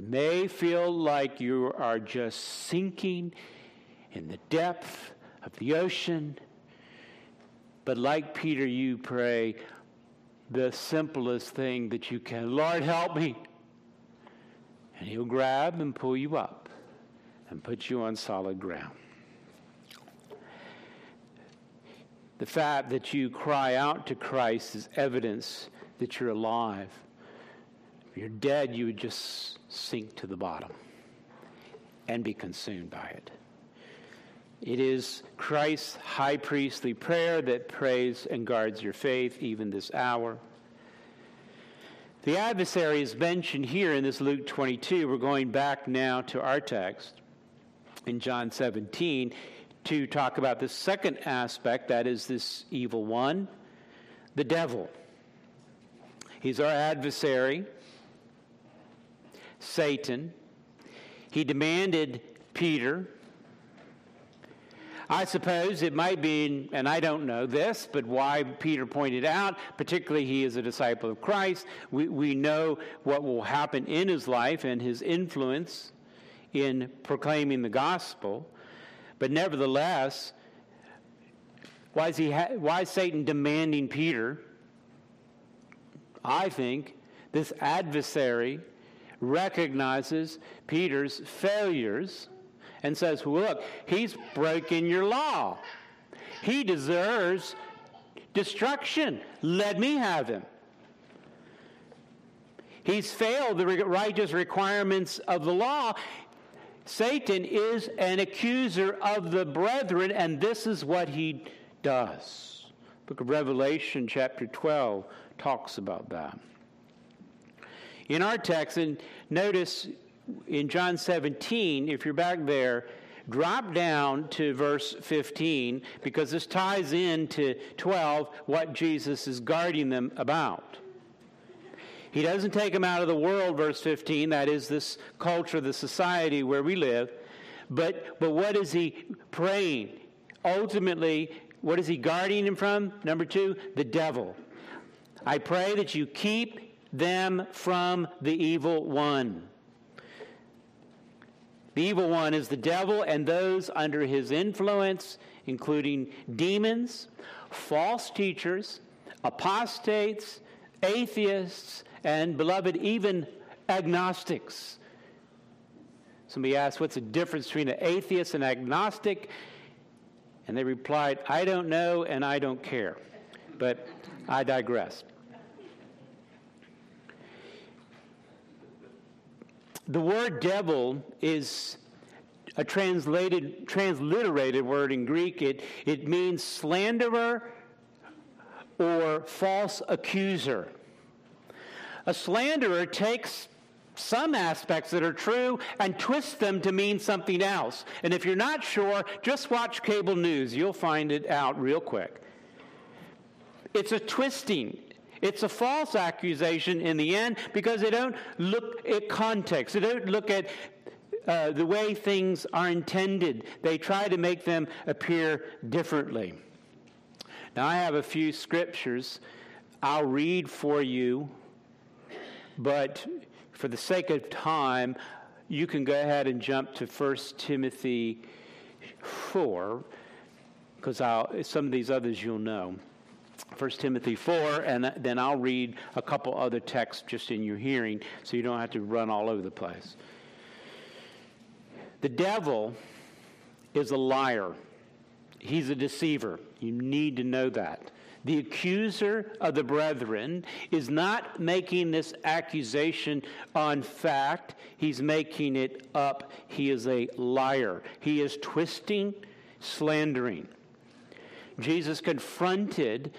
It may feel like you are just sinking in the depth of the ocean. But like Peter, you pray the simplest thing that you can Lord, help me. And he'll grab and pull you up and put you on solid ground. The fact that you cry out to Christ is evidence that you're alive. If you're dead, you would just sink to the bottom and be consumed by it. It is Christ's high priestly prayer that prays and guards your faith even this hour. The adversary is mentioned here in this Luke 22. We're going back now to our text in John 17 to talk about the second aspect that is, this evil one, the devil. He's our adversary. Satan. He demanded Peter. I suppose it might be, and I don't know this, but why Peter pointed out, particularly he is a disciple of Christ, we, we know what will happen in his life and his influence in proclaiming the gospel. But nevertheless, why is, he ha- why is Satan demanding Peter? I think this adversary recognizes Peter's failures and says, Look, he's breaking your law. He deserves destruction. Let me have him. He's failed the righteous requirements of the law. Satan is an accuser of the brethren, and this is what he does. Book of Revelation, chapter 12, talks about that in our text, and notice in John 17, if you're back there, drop down to verse 15 because this ties into 12 what Jesus is guarding them about. He doesn't take them out of the world, verse 15, that is this culture, the society where we live. But, but what is he praying? Ultimately, what is he guarding him from? Number two, the devil. I pray that you keep them from the evil one. The evil one is the devil and those under his influence, including demons, false teachers, apostates, atheists, and, beloved, even agnostics. Somebody asked, What's the difference between an atheist and agnostic? And they replied, I don't know and I don't care. But I digress. The word devil is a translated, transliterated word in Greek. It, it means slanderer or false accuser. A slanderer takes some aspects that are true and twists them to mean something else. And if you're not sure, just watch cable news. You'll find it out real quick. It's a twisting. It's a false accusation in the end because they don't look at context. They don't look at uh, the way things are intended. They try to make them appear differently. Now, I have a few scriptures I'll read for you, but for the sake of time, you can go ahead and jump to 1 Timothy 4, because some of these others you'll know. 1 Timothy 4, and then I'll read a couple other texts just in your hearing so you don't have to run all over the place. The devil is a liar, he's a deceiver. You need to know that. The accuser of the brethren is not making this accusation on fact, he's making it up. He is a liar. He is twisting, slandering. Jesus confronted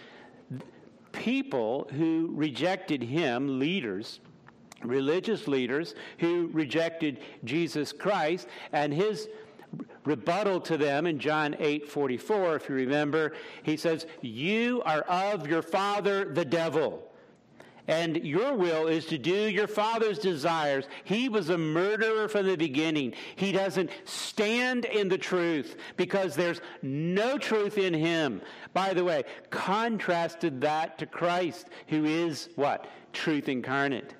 people who rejected him, leaders, religious leaders who rejected Jesus Christ, and his rebuttal to them in John 8 44, if you remember, he says, You are of your father, the devil, and your will is to do your father's desires. He was a murderer from the beginning. He doesn't stand in the truth because there's no truth in him. By the way, contrasted that to Christ, who is what? Truth incarnate.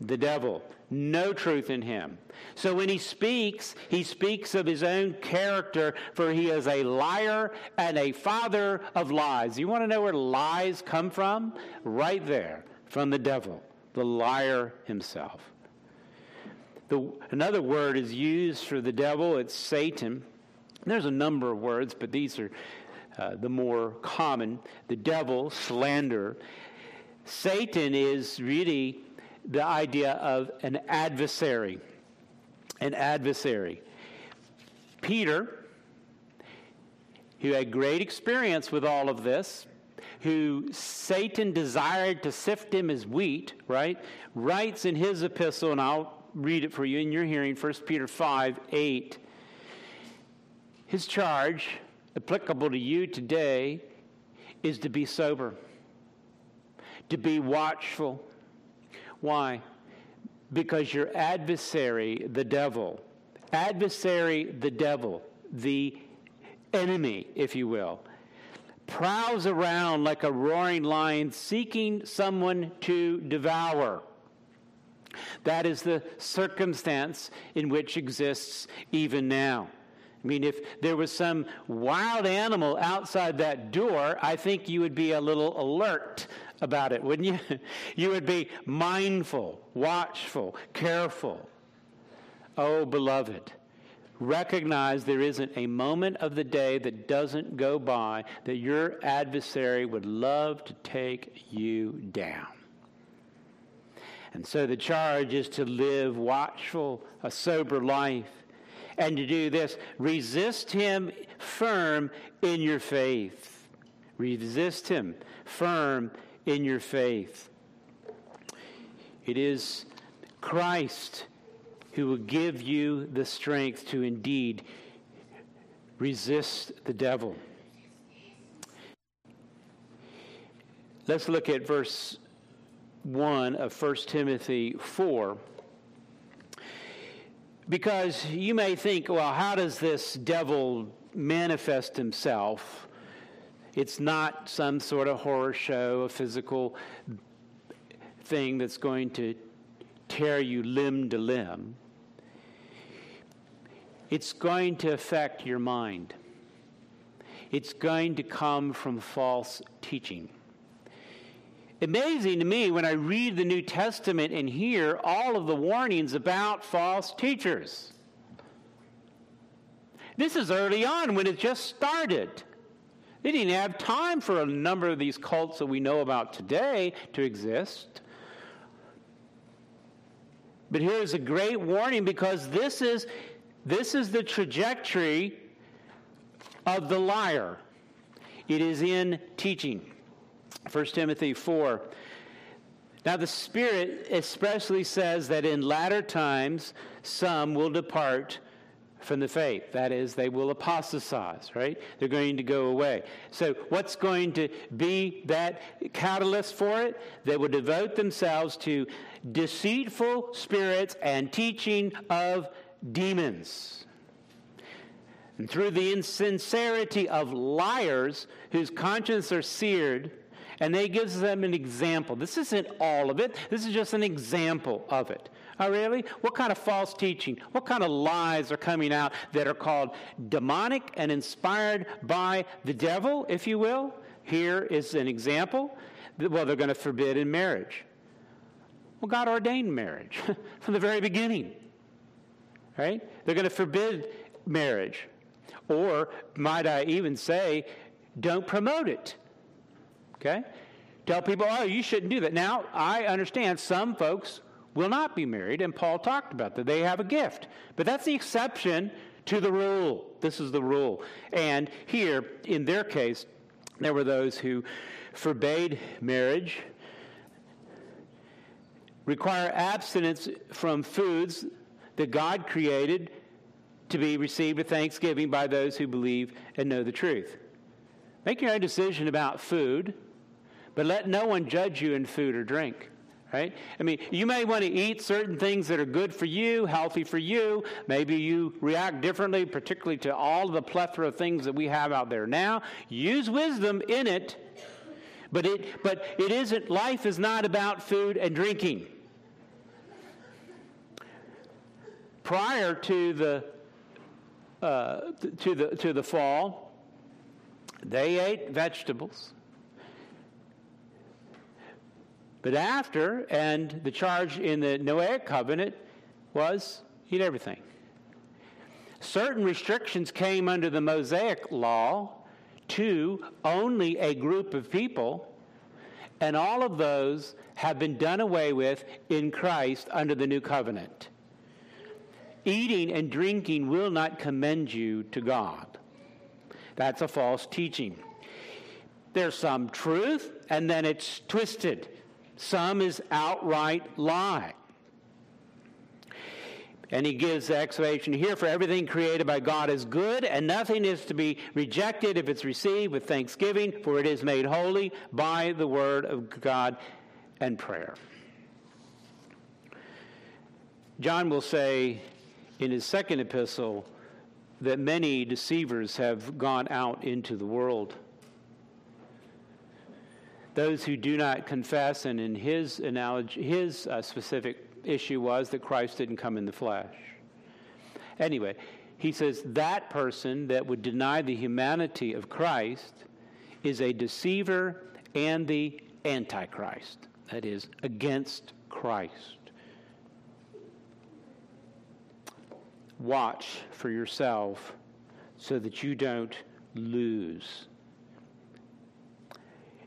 The devil. No truth in him. So when he speaks, he speaks of his own character, for he is a liar and a father of lies. You want to know where lies come from? Right there from the devil, the liar himself. The, another word is used for the devil, it's Satan. There's a number of words, but these are uh, the more common. The devil, slander. Satan is really the idea of an adversary. An adversary. Peter, who had great experience with all of this, who Satan desired to sift him as wheat, right, writes in his epistle, and I'll read it for you in your hearing, 1 Peter 5 8. His charge, applicable to you today, is to be sober, to be watchful. Why? Because your adversary, the devil, adversary, the devil, the enemy, if you will, prowls around like a roaring lion seeking someone to devour. That is the circumstance in which exists even now. I mean, if there was some wild animal outside that door, I think you would be a little alert about it, wouldn't you? You would be mindful, watchful, careful. Oh, beloved, recognize there isn't a moment of the day that doesn't go by that your adversary would love to take you down. And so the charge is to live watchful, a sober life. And to do this, resist him firm in your faith. Resist him firm in your faith. It is Christ who will give you the strength to indeed resist the devil. Let's look at verse 1 of 1 Timothy 4. Because you may think, well, how does this devil manifest himself? It's not some sort of horror show, a physical thing that's going to tear you limb to limb it's going to affect your mind. It's going to come from false teaching. Amazing to me when I read the New Testament and hear all of the warnings about false teachers. This is early on when it just started. They didn't have time for a number of these cults that we know about today to exist. But here's a great warning because this is this is the trajectory of the liar. It is in teaching. 1 Timothy 4. Now, the Spirit especially says that in latter times some will depart from the faith. That is, they will apostatize, right? They're going to go away. So, what's going to be that catalyst for it? They will devote themselves to deceitful spirits and teaching of demons. And through the insincerity of liars whose consciences are seared, and they gives them an example. This isn't all of it. This is just an example of it. Oh, really? What kind of false teaching? What kind of lies are coming out that are called demonic and inspired by the devil, if you will? Here is an example. Well, they're going to forbid in marriage. Well, God ordained marriage from the very beginning right? They're going to forbid marriage. Or, might I even say, don't promote it. Okay? Tell people, oh, you shouldn't do that. Now, I understand some folks will not be married, and Paul talked about that. They have a gift. But that's the exception to the rule. This is the rule. And here, in their case, there were those who forbade marriage, require abstinence from foods that God created to be received with thanksgiving by those who believe and know the truth. Make your own decision about food, But let no one judge you in food or drink. Right? I mean, you may want to eat certain things that are good for you, healthy for you. Maybe you react differently, particularly to all the plethora of things that we have out there now. Use wisdom in it, but it, but it isn't, life is not about food and drinking. Prior to the, uh, to the, to the fall, they ate vegetables. But after, and the charge in the Noahic covenant was eat everything. Certain restrictions came under the Mosaic law to only a group of people, and all of those have been done away with in Christ under the new covenant. Eating and drinking will not commend you to God. That's a false teaching. There's some truth, and then it's twisted. Some is outright lie. And he gives the explanation here for everything created by God is good, and nothing is to be rejected if it's received with thanksgiving, for it is made holy by the word of God and prayer. John will say in his second epistle that many deceivers have gone out into the world those who do not confess, and in his analogy, his uh, specific issue was that Christ didn't come in the flesh. Anyway, he says that person that would deny the humanity of Christ is a deceiver and the antichrist, that is, against Christ. Watch for yourself so that you don't lose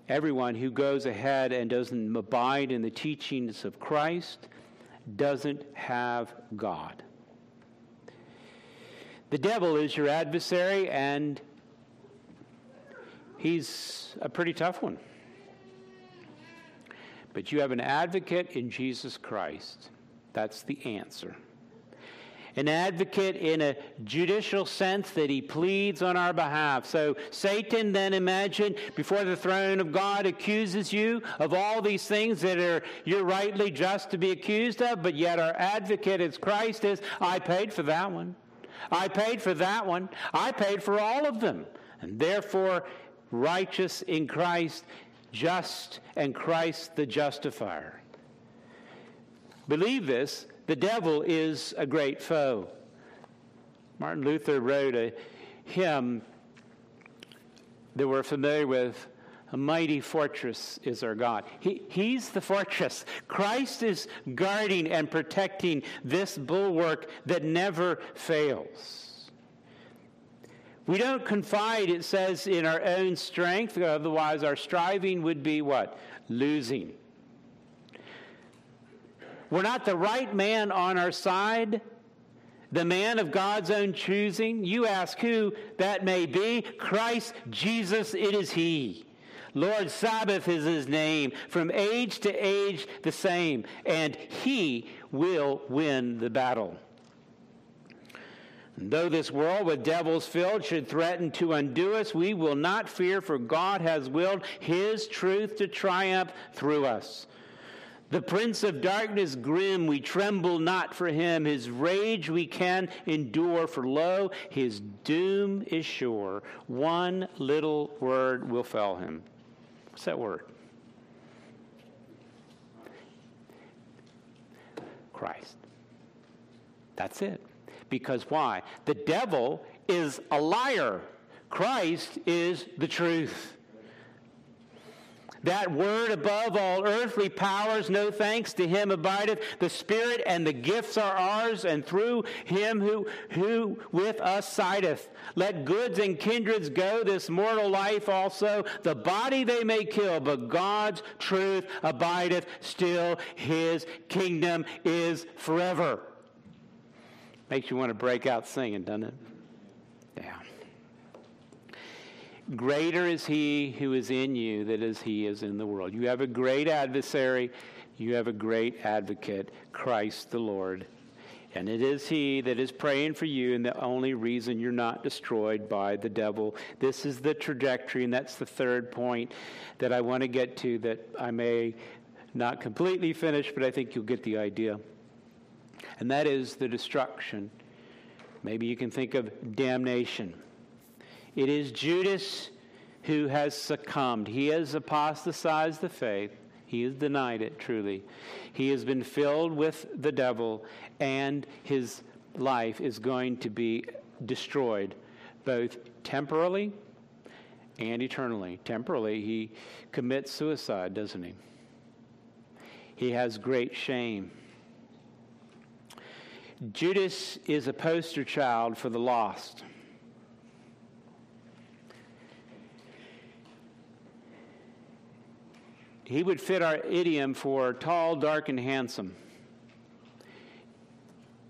Everyone who goes ahead and doesn't abide in the teachings of Christ doesn't have God. The devil is your adversary, and he's a pretty tough one. But you have an advocate in Jesus Christ. That's the answer an advocate in a judicial sense that he pleads on our behalf. So Satan then imagine before the throne of God accuses you of all these things that are you're rightly just to be accused of, but yet our advocate as Christ is, I paid for that one. I paid for that one. I paid for all of them. And therefore righteous in Christ, just and Christ the justifier. Believe this the devil is a great foe. Martin Luther wrote a hymn that we're familiar with. A mighty fortress is our God. He, he's the fortress. Christ is guarding and protecting this bulwark that never fails. We don't confide, it says, in our own strength, otherwise, our striving would be what? Losing. We're not the right man on our side, the man of God's own choosing. You ask who that may be. Christ Jesus, it is He. Lord Sabaoth is his name, from age to age the same, and he will win the battle. Though this world with devils filled should threaten to undo us, we will not fear, for God has willed his truth to triumph through us. The prince of darkness grim, we tremble not for him. His rage we can endure, for lo, his doom is sure. One little word will fell him. What's that word? Christ. That's it. Because why? The devil is a liar, Christ is the truth. That word above all earthly powers, no thanks to him abideth. The Spirit and the gifts are ours, and through him who, who with us sideth. Let goods and kindreds go, this mortal life also. The body they may kill, but God's truth abideth still. His kingdom is forever. Makes you want to break out singing, doesn't it? Greater is he who is in you than is he is in the world. You have a great adversary. You have a great advocate, Christ the Lord. And it is He that is praying for you, and the only reason you're not destroyed by the devil. This is the trajectory, and that's the third point that I want to get to that I may not completely finish, but I think you'll get the idea. And that is the destruction. Maybe you can think of damnation. It is Judas who has succumbed. He has apostatized the faith. He has denied it truly. He has been filled with the devil, and his life is going to be destroyed, both temporally and eternally. Temporally, he commits suicide, doesn't he? He has great shame. Judas is a poster child for the lost. He would fit our idiom for tall, dark, and handsome.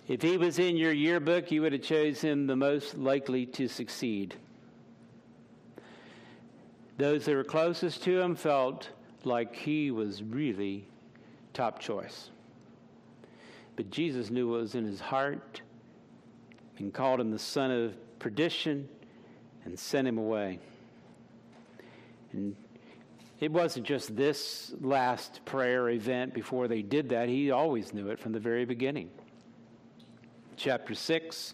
If he was in your yearbook, you would have chosen him the most likely to succeed. Those that were closest to him felt like he was really top choice. But Jesus knew what was in his heart and called him the son of perdition and sent him away. And it wasn't just this last prayer event before they did that. He always knew it from the very beginning. Chapter 6,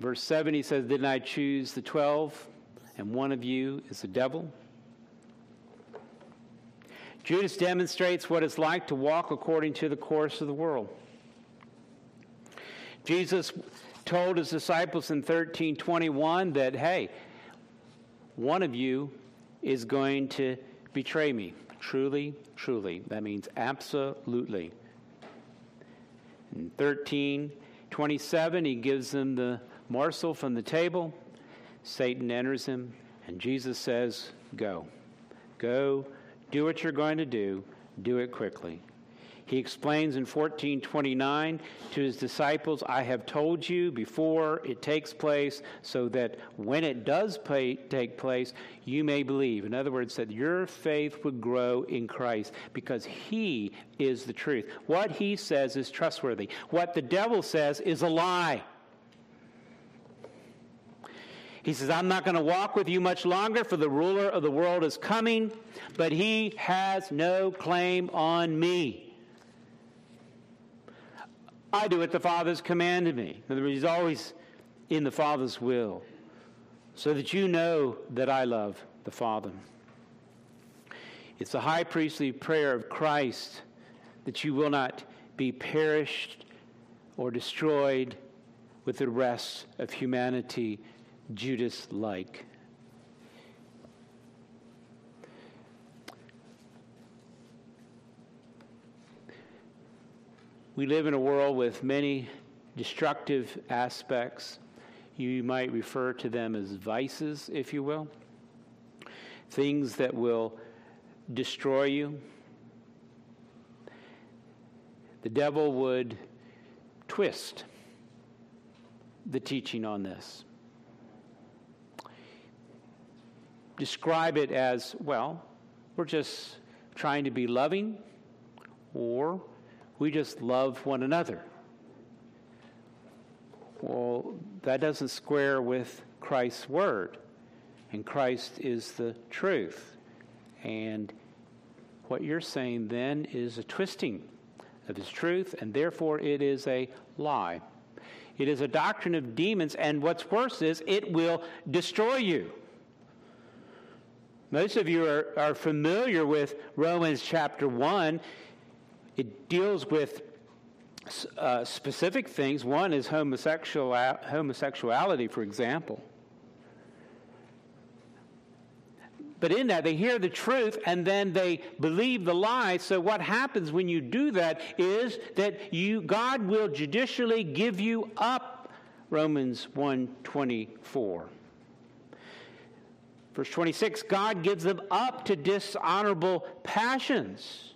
verse 7, he says, Didn't I choose the 12, and one of you is the devil? Judas demonstrates what it's like to walk according to the course of the world. Jesus told his disciples in 1321 that, hey, one of you is going to betray me. Truly, truly. That means absolutely. In 13, 27, he gives them the morsel from the table. Satan enters him, and Jesus says, Go. Go, do what you're going to do, do it quickly. He explains in 1429 to his disciples, I have told you before it takes place, so that when it does pay, take place, you may believe. In other words, that your faith would grow in Christ because he is the truth. What he says is trustworthy. What the devil says is a lie. He says, I'm not going to walk with you much longer, for the ruler of the world is coming, but he has no claim on me. I do what the Father's commanded me. In other words, he's always in the Father's will, so that you know that I love the Father. It's the high priestly prayer of Christ that you will not be perished or destroyed with the rest of humanity, Judas like. We live in a world with many destructive aspects. You might refer to them as vices, if you will. Things that will destroy you. The devil would twist the teaching on this. Describe it as, well, we're just trying to be loving, or we just love one another. Well, that doesn't square with Christ's word. And Christ is the truth. And what you're saying then is a twisting of his truth, and therefore it is a lie. It is a doctrine of demons, and what's worse is it will destroy you. Most of you are, are familiar with Romans chapter 1. It deals with uh, specific things. One is homosexual, homosexuality, for example. But in that, they hear the truth and then they believe the lie. So what happens when you do that is that you, God will judicially give you up. Romans 124. Verse 26 God gives them up to dishonorable passions.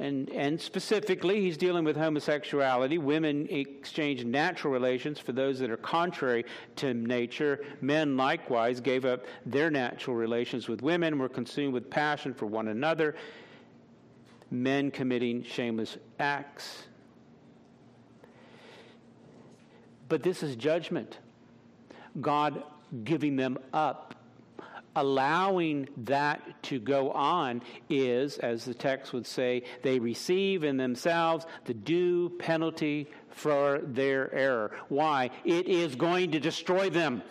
And, and specifically, he's dealing with homosexuality. Women exchange natural relations for those that are contrary to nature. Men likewise gave up their natural relations with women, were consumed with passion for one another. Men committing shameless acts. But this is judgment. God giving them up Allowing that to go on is, as the text would say, they receive in themselves the due penalty for their error. Why? It is going to destroy them.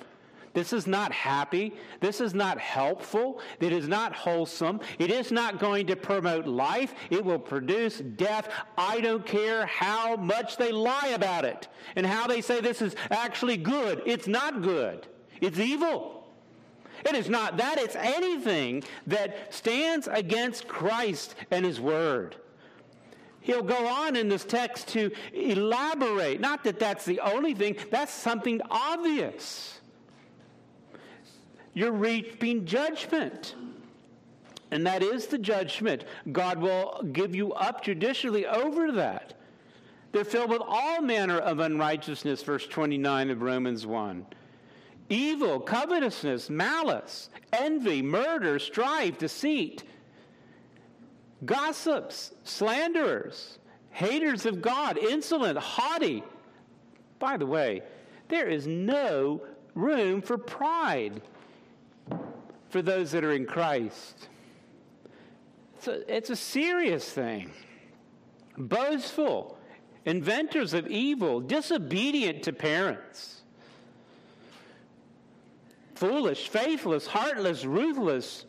This is not happy. This is not helpful. It is not wholesome. It is not going to promote life. It will produce death. I don't care how much they lie about it and how they say this is actually good. It's not good, it's evil. It is not that, it's anything that stands against Christ and His Word. He'll go on in this text to elaborate. Not that that's the only thing, that's something obvious you're reaping judgment. And that is the judgment. God will give you up judicially over that. They're filled with all manner of unrighteousness, verse 29 of Romans 1. Evil, covetousness, malice, envy, murder, strife, deceit, gossips, slanderers, haters of God, insolent, haughty. By the way, there is no room for pride for those that are in Christ. It's a, it's a serious thing. Boastful, inventors of evil, disobedient to parents, foolish, faithless, heartless, ruthless.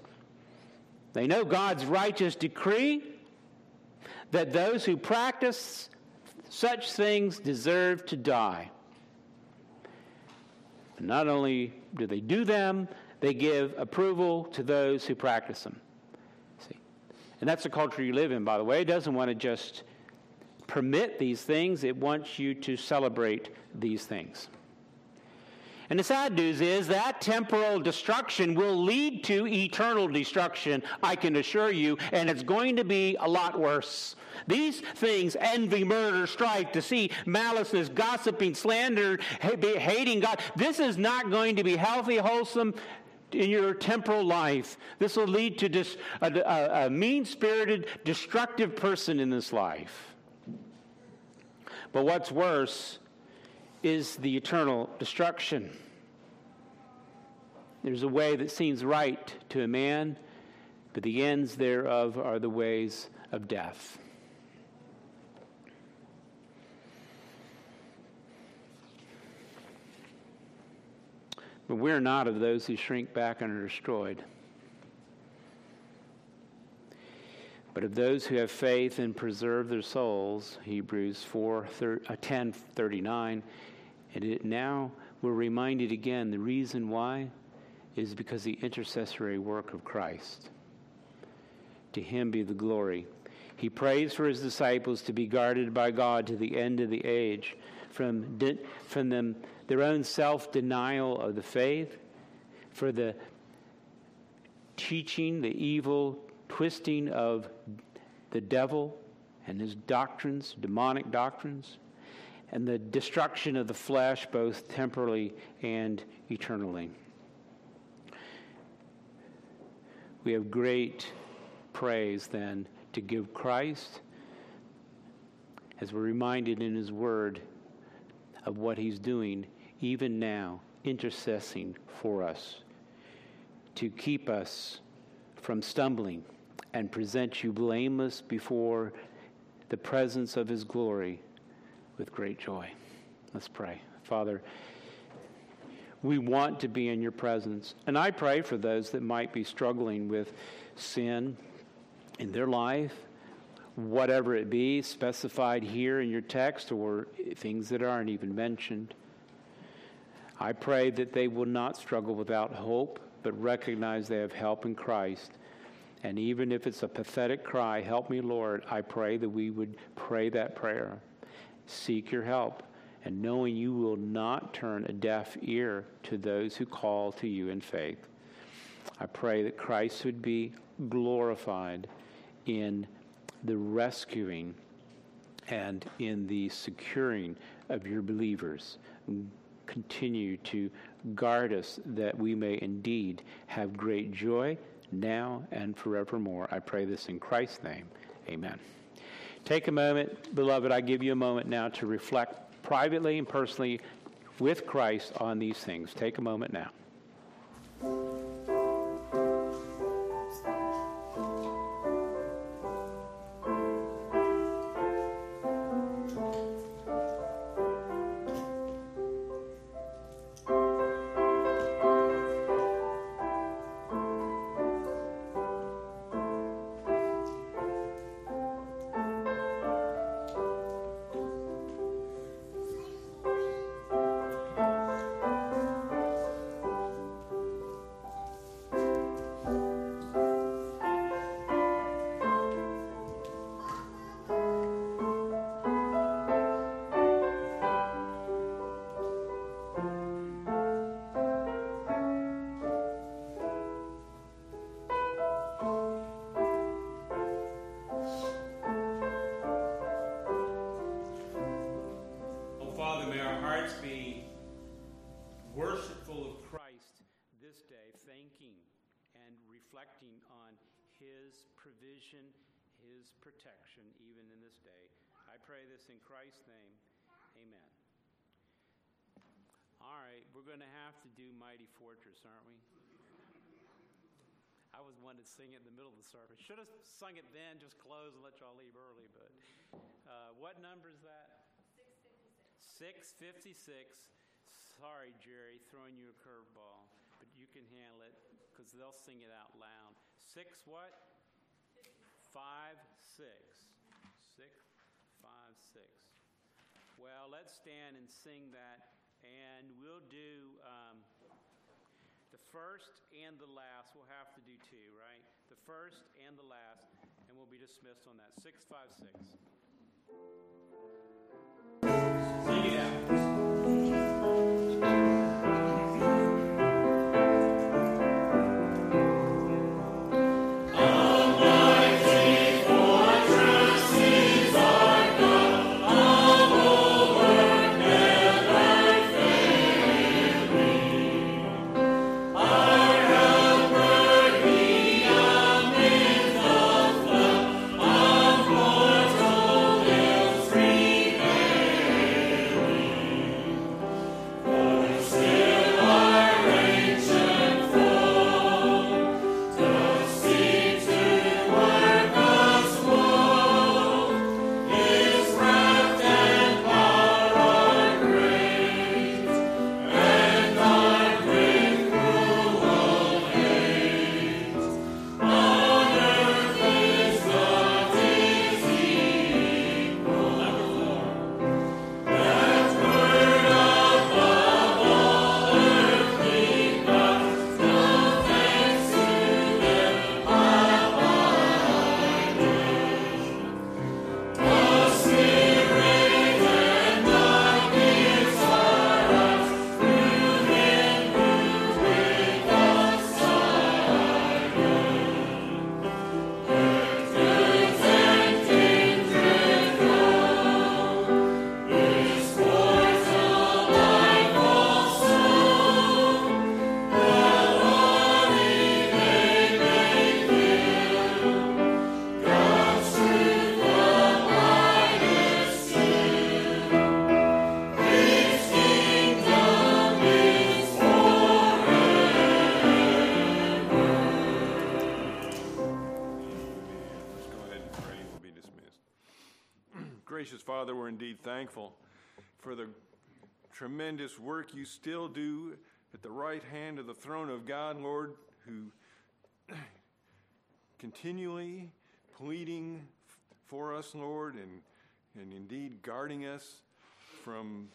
They know God's righteous decree that those who practice such things deserve to die. And not only do they do them, they give approval to those who practice them. See? And that's the culture you live in, by the way. It doesn't want to just permit these things, it wants you to celebrate these things. And the sad news is that temporal destruction will lead to eternal destruction, I can assure you, and it's going to be a lot worse. These things envy, murder, strife, deceit, maliceness, gossiping, slander, hating God this is not going to be healthy, wholesome, in your temporal life. This will lead to dis, a, a, a mean spirited, destructive person in this life. But what's worse is the eternal destruction. There's a way that seems right to a man, but the ends thereof are the ways of death. But we're not of those who shrink back and are destroyed, but of those who have faith and preserve their souls. Hebrews 4 uh, 10 39. And it, now we're reminded again the reason why is because the intercessory work of Christ. To him be the glory. He prays for his disciples to be guarded by God to the end of the age from, from them their own self denial of the faith, for the teaching, the evil twisting of the devil and his doctrines, demonic doctrines, and the destruction of the flesh, both temporally and eternally. We have great praise then to give Christ, as we're reminded in his word of what he's doing even now, intercessing for us to keep us from stumbling and present you blameless before the presence of his glory with great joy. Let's pray. Father, we want to be in your presence. And I pray for those that might be struggling with sin in their life, whatever it be, specified here in your text or things that aren't even mentioned. I pray that they will not struggle without hope, but recognize they have help in Christ. And even if it's a pathetic cry, help me, Lord, I pray that we would pray that prayer. Seek your help, and knowing you will not turn a deaf ear to those who call to you in faith. I pray that Christ would be glorified in the rescuing and in the securing of your believers continue to guard us that we may indeed have great joy now and forevermore. I pray this in Christ's name. Amen. Take a moment, beloved. I give you a moment now to reflect privately and personally with Christ on these things. Take a moment now. Pray this in Christ's name. Amen. All right, we're going to have to do Mighty Fortress, aren't we? I was one to sing it in the middle of the service. Should have sung it then, just close and let y'all leave early. But uh, what number is that? 656. Sorry, Jerry, throwing you a curveball, but you can handle it because they'll sing it out loud. Six what? Five, six. Six, five, six. Well, let's stand and sing that, and we'll do um, the first and the last. We'll have to do two, right? The first and the last, and we'll be dismissed on that. Six, five, six.
Thankful for the tremendous work you still do at the right hand of the throne of God, Lord, who continually pleading for us, Lord, and, and indeed guarding us from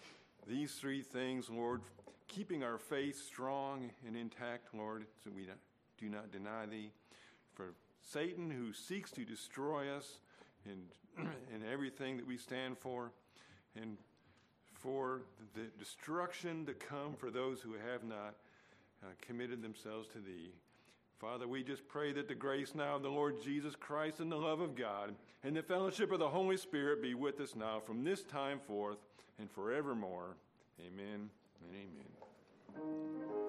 these three things, Lord, keeping our faith strong and intact, Lord, so we do not deny thee. For Satan, who seeks to destroy us and, and everything that we stand for, and for the destruction to come for those who have not uh, committed themselves to thee. Father, we just pray that the grace now of the Lord Jesus Christ and the love of God and the fellowship of the Holy Spirit be with us now from this time forth and forevermore. Amen and amen.